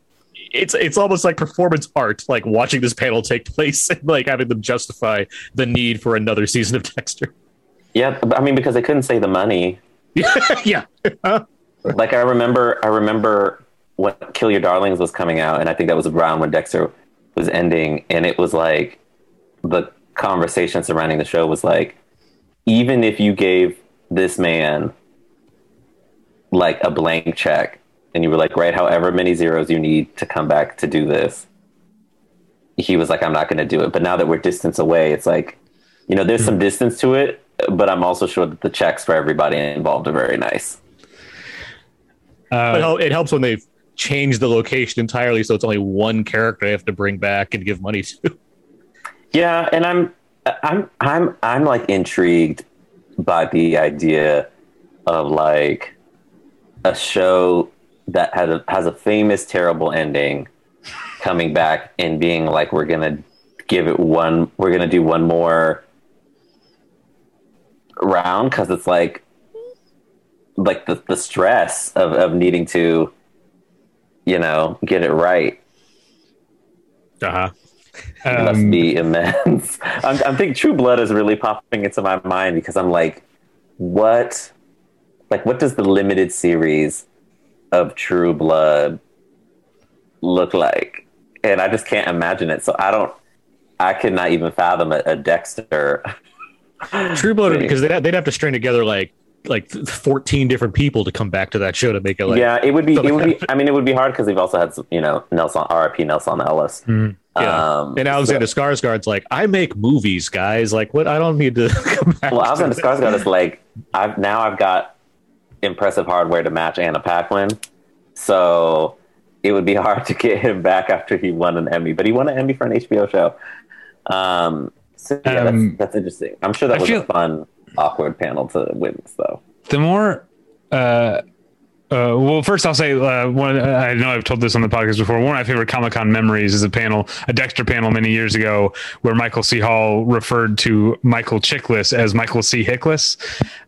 it's it's almost like performance art, like watching this panel take place and like having them justify the need for another season of Dexter. Yeah, I mean because they couldn't say the money. yeah. Like I remember, I remember when Kill Your Darlings was coming out, and I think that was around when Dexter was ending, and it was like the conversation surrounding the show was like, even if you gave this man like a blank check, and you were like, write however many zeros you need to come back to do this, he was like, I'm not going to do it. But now that we're distance away, it's like you know, there's some mm-hmm. distance to it, but I'm also sure that the checks for everybody involved are very nice. Uh, but it it helps when they've changed the location entirely, so it's only one character they have to bring back and give money to. Yeah, and I'm I'm I'm I'm like intrigued by the idea of like a show that has a has a famous terrible ending coming back and being like we're gonna give it one we're gonna do one more round because it's like like the, the stress of, of needing to you know get it right Uh-huh. it must Um, be immense. I'm, I'm thinking True Blood is really popping into my mind because I'm like, what, like, what does the limited series of True Blood look like? And I just can't imagine it. So I don't, I could not even fathom a, a Dexter. True Blood because they'd have, they'd have to string together like like 14 different people to come back to that show to make it like yeah, it would be, it would be, I mean, it would be hard because they've also had, some, you know, Nelson, RIP Nelsan Ellis. yeah. Um, and Alexander Skarsgård's like I make movies, guys. Like what? I don't need to come back. Well, Alexander. Skarsgård is like, I've now I've got impressive hardware to match Anna Paquin, so it would be hard to get him back after he won an Emmy, but he won an Emmy for an HBO show. Um, so yeah, Um, that's, that's interesting. I'm sure that I was feel- a fun, awkward panel to witness, though. the more uh uh, well, first I'll say uh, one. I know I've told this on the podcast before. One of my favorite Comic Con memories is a panel, a Dexter panel many years ago, where Michael C. Hall referred to Michael Chiklis as Michael C. Hickless.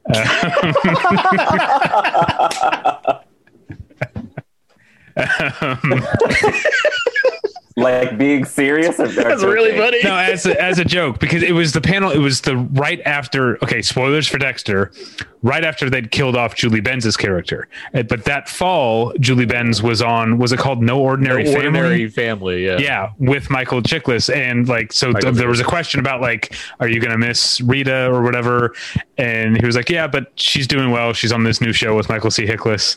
Like being serious. Or, That's really funny. no, as a, as a joke because it was the panel. It was the right after. Okay, spoilers for Dexter. Right after they'd killed off Julie Benz's character, but that fall, Julie Benz was on. Was it called No Ordinary, The ordinary Family? family. Yeah. Yeah, with Michael Chiklis, and like, so th- there was a question about like, are you gonna miss Rita or whatever? And he was like, yeah, but she's doing well. She's on this new show with Michael C. Hickless.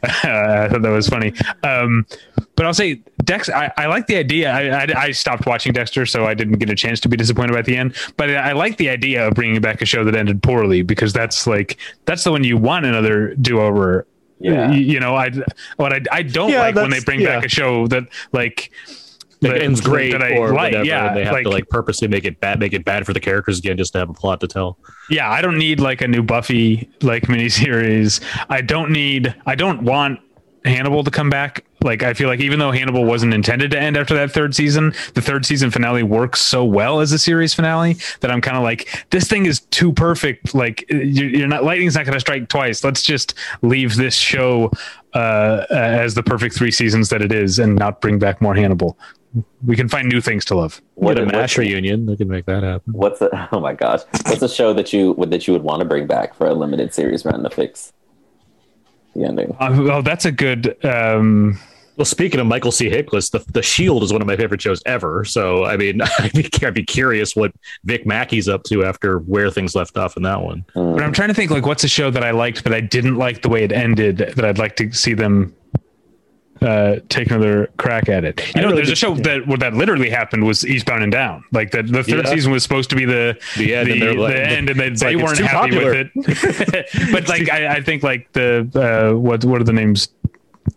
I thought that was funny. Um, but I'll say Dex. I, I like the idea. I, I, I stopped watching Dexter, so I didn't get a chance to be disappointed by the end. But I like the idea of bringing back a show that ended poorly because that's like that's the one you want another do over. Yeah. You, you know, I what I I don't Yeah, like when they bring yeah. back a show that like. Like, ends great that I or like. whatever. Yeah, they have like, to like purposely make it bad, make it bad for the characters again, just to have a plot to tell. yeah, I don't need like a new Buffy like miniseries. I don't need. I don't want Hannibal to come back. Like I feel like even though Hannibal wasn't intended to end after that third season, the third season finale works so well as a series finale that I'm kind of like, this thing is too perfect. Like you're, you're not lightning's not going to strike twice. Let's just leave this show uh, as the perfect three seasons that it is, and not bring back more Hannibal. We can find new things to love. What a mash reunion, they can make that happen. What's a, oh my gosh? What's a show that you would that you would want to bring back for a limited series run to fix the ending? Uh, well, that's a good. Um, Well, speaking of Michael C. Hickless, the the Shield is one of my favorite shows ever. So, I mean, I'd be, I'd be curious what Vic Mackey's up to after where things left off in that one. But I'm trying to think like what's a show that I liked, but I didn't like the way it ended. That I'd like to see them uh, take another crack at it. You know, really there's a show that what that literally happened was Eastbound and Down. Like the, the third Yeah. season was supposed to be the The end, and the, they're like- the end, and they, they like, weren't happy popular. with it. but like I, I think like the uh, what what are the names?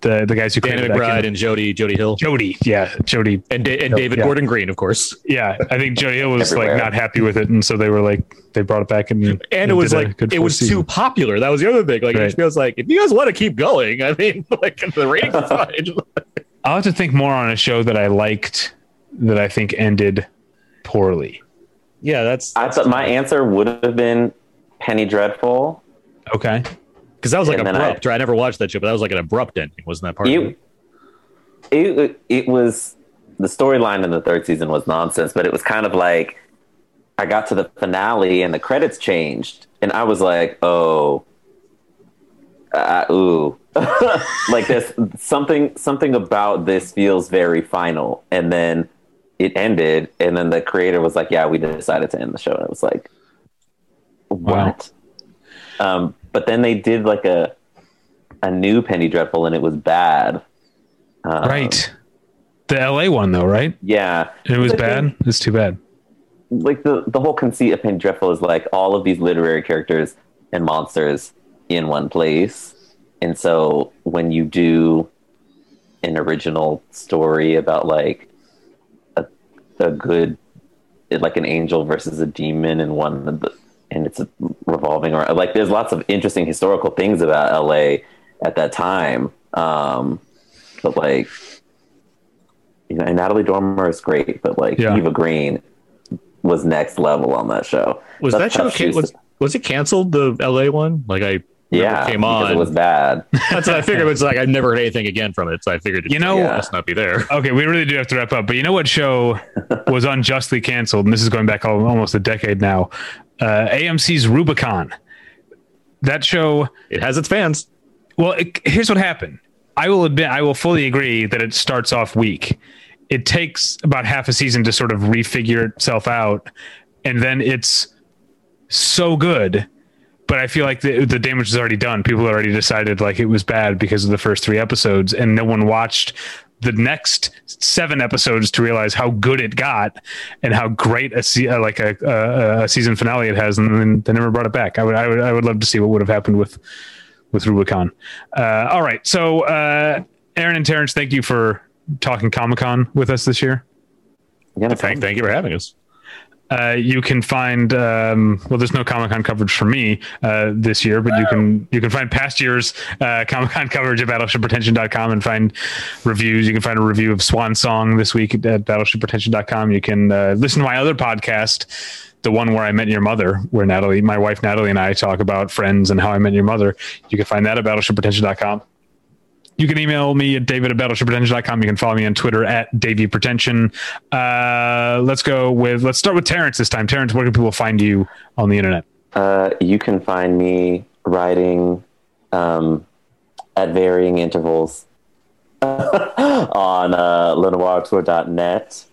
The the guys who Danny created that McBride kid- and Jody Jody Hill Jody, yeah, Jody, and da- and David Yeah. Gordon Green, of course. yeah. I think Jody Hill was Everywhere. like not happy with it, and so they were like they brought it back and And it was like it was too popular. That was the other thing. Like Right. HBO's like, if you guys want to keep going, I mean, like the ratings are fine. I'll have to think more on a show that I liked that I think ended poorly. yeah, that's I thought my answer would have been Penny Dreadful. Okay. Because that was like And then I- abrupt. I, never watched that show, but that was like an abrupt ending, wasn't that part of It, it? it was the storyline in the third season was nonsense, but it was kind of like I got to the finale and the credits changed, and I was like, oh, uh, ooh, like this something something about this feels very final, and then it ended, and then the creator was like, yeah, we decided to end the show, and it was like, what? Um, but then they did like a a new Penny Dreadful, and it was bad. Um, right. The LA one though, right? Yeah. It was bad. think It's too bad. like the the whole conceit of Penny Dreadful is like all of these literary characters and monsters in one place, and so when you do an original story about like a a good like an angel versus a demon and one of the, and it's revolving around like there's lots of interesting historical things about LA at that time. Um, but like you know, and Natalie Dormer is great, but like Yeah. Eva Green was next level on that show. Was That's that show tough can- was, was it canceled? The LA one? Like I yeah, it came because on. it was bad. That's what I figured. It's like I've never heard anything again from it, so I figured it You know- yeah. must not be there. Okay, we really do have to wrap up. But you know what show was unjustly canceled? And this is going back almost a decade now. Uh, AMC's Rubicon. That show. It has its fans. Well, it, here's what happened. I will admit, I will fully agree that it starts off weak. It takes about half a season to sort of refigure itself out, and then it's so good. But I feel like the, the damage is already done. People already decided like it was bad because of the first three episodes, and no one watched the next seven episodes to realize how good it got and how great a se- uh, like a, a, a season finale it has, and then they never brought it back. I would, I would, I would love to see what would have happened with with Rubicon. Uh, all right. So, uh, Aaron and Terence, thank you for talking Comic Con with us this year. Yeah, Thank, thank you for having us. Uh, you can find um, well, there's no Comic Con coverage for me uh, this year, but you can you can find past years uh, Comic Con coverage at BattleshipPretension.com and find reviews. You can find a review of Swan Song this week at BattleshipPretension.com. You can uh, listen to my other podcast, the one where I met your mother, where Natalie, my wife Natalie, and I talk about friends and how I met your mother. You can find that at BattleshipPretension.com. You can email me at david at battleshippretension.com. You can follow me on Twitter at Davey Pretension. Uh, let's go with, let's start with Terence this time. Terence, where can people find you on the internet? Uh, you can find me writing um, at varying intervals on uh, lenoirauteur.net.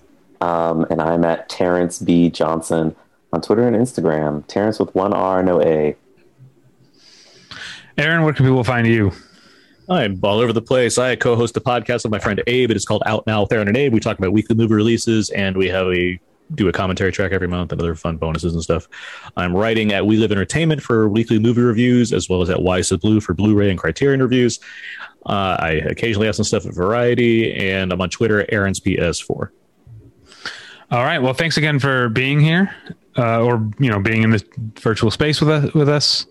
Um, and I'm at Terence B. Johnson on Twitter and Instagram. Terence with one R, no A. Aaron, where can people find you? I'm all over the place. I co-host a podcast with my friend Abe. It is called Out Now with Aaron and Abe. We talk about weekly movie releases, and we have a do a commentary track every month and other fun bonuses and stuff. I'm writing at We Live Entertainment for weekly movie reviews, as well as at Why So Blu for Blu-ray and Criterion reviews. Uh, I occasionally have some stuff at Variety, and I'm on Twitter, at Aaron's PS4. All right. Well, thanks again for being here, uh, or you know, being in this virtual space with us. With us.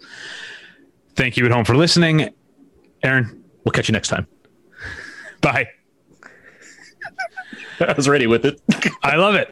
Thank you at home for listening, Aaron. We'll catch you next time. Bye. I was ready with it. I love it.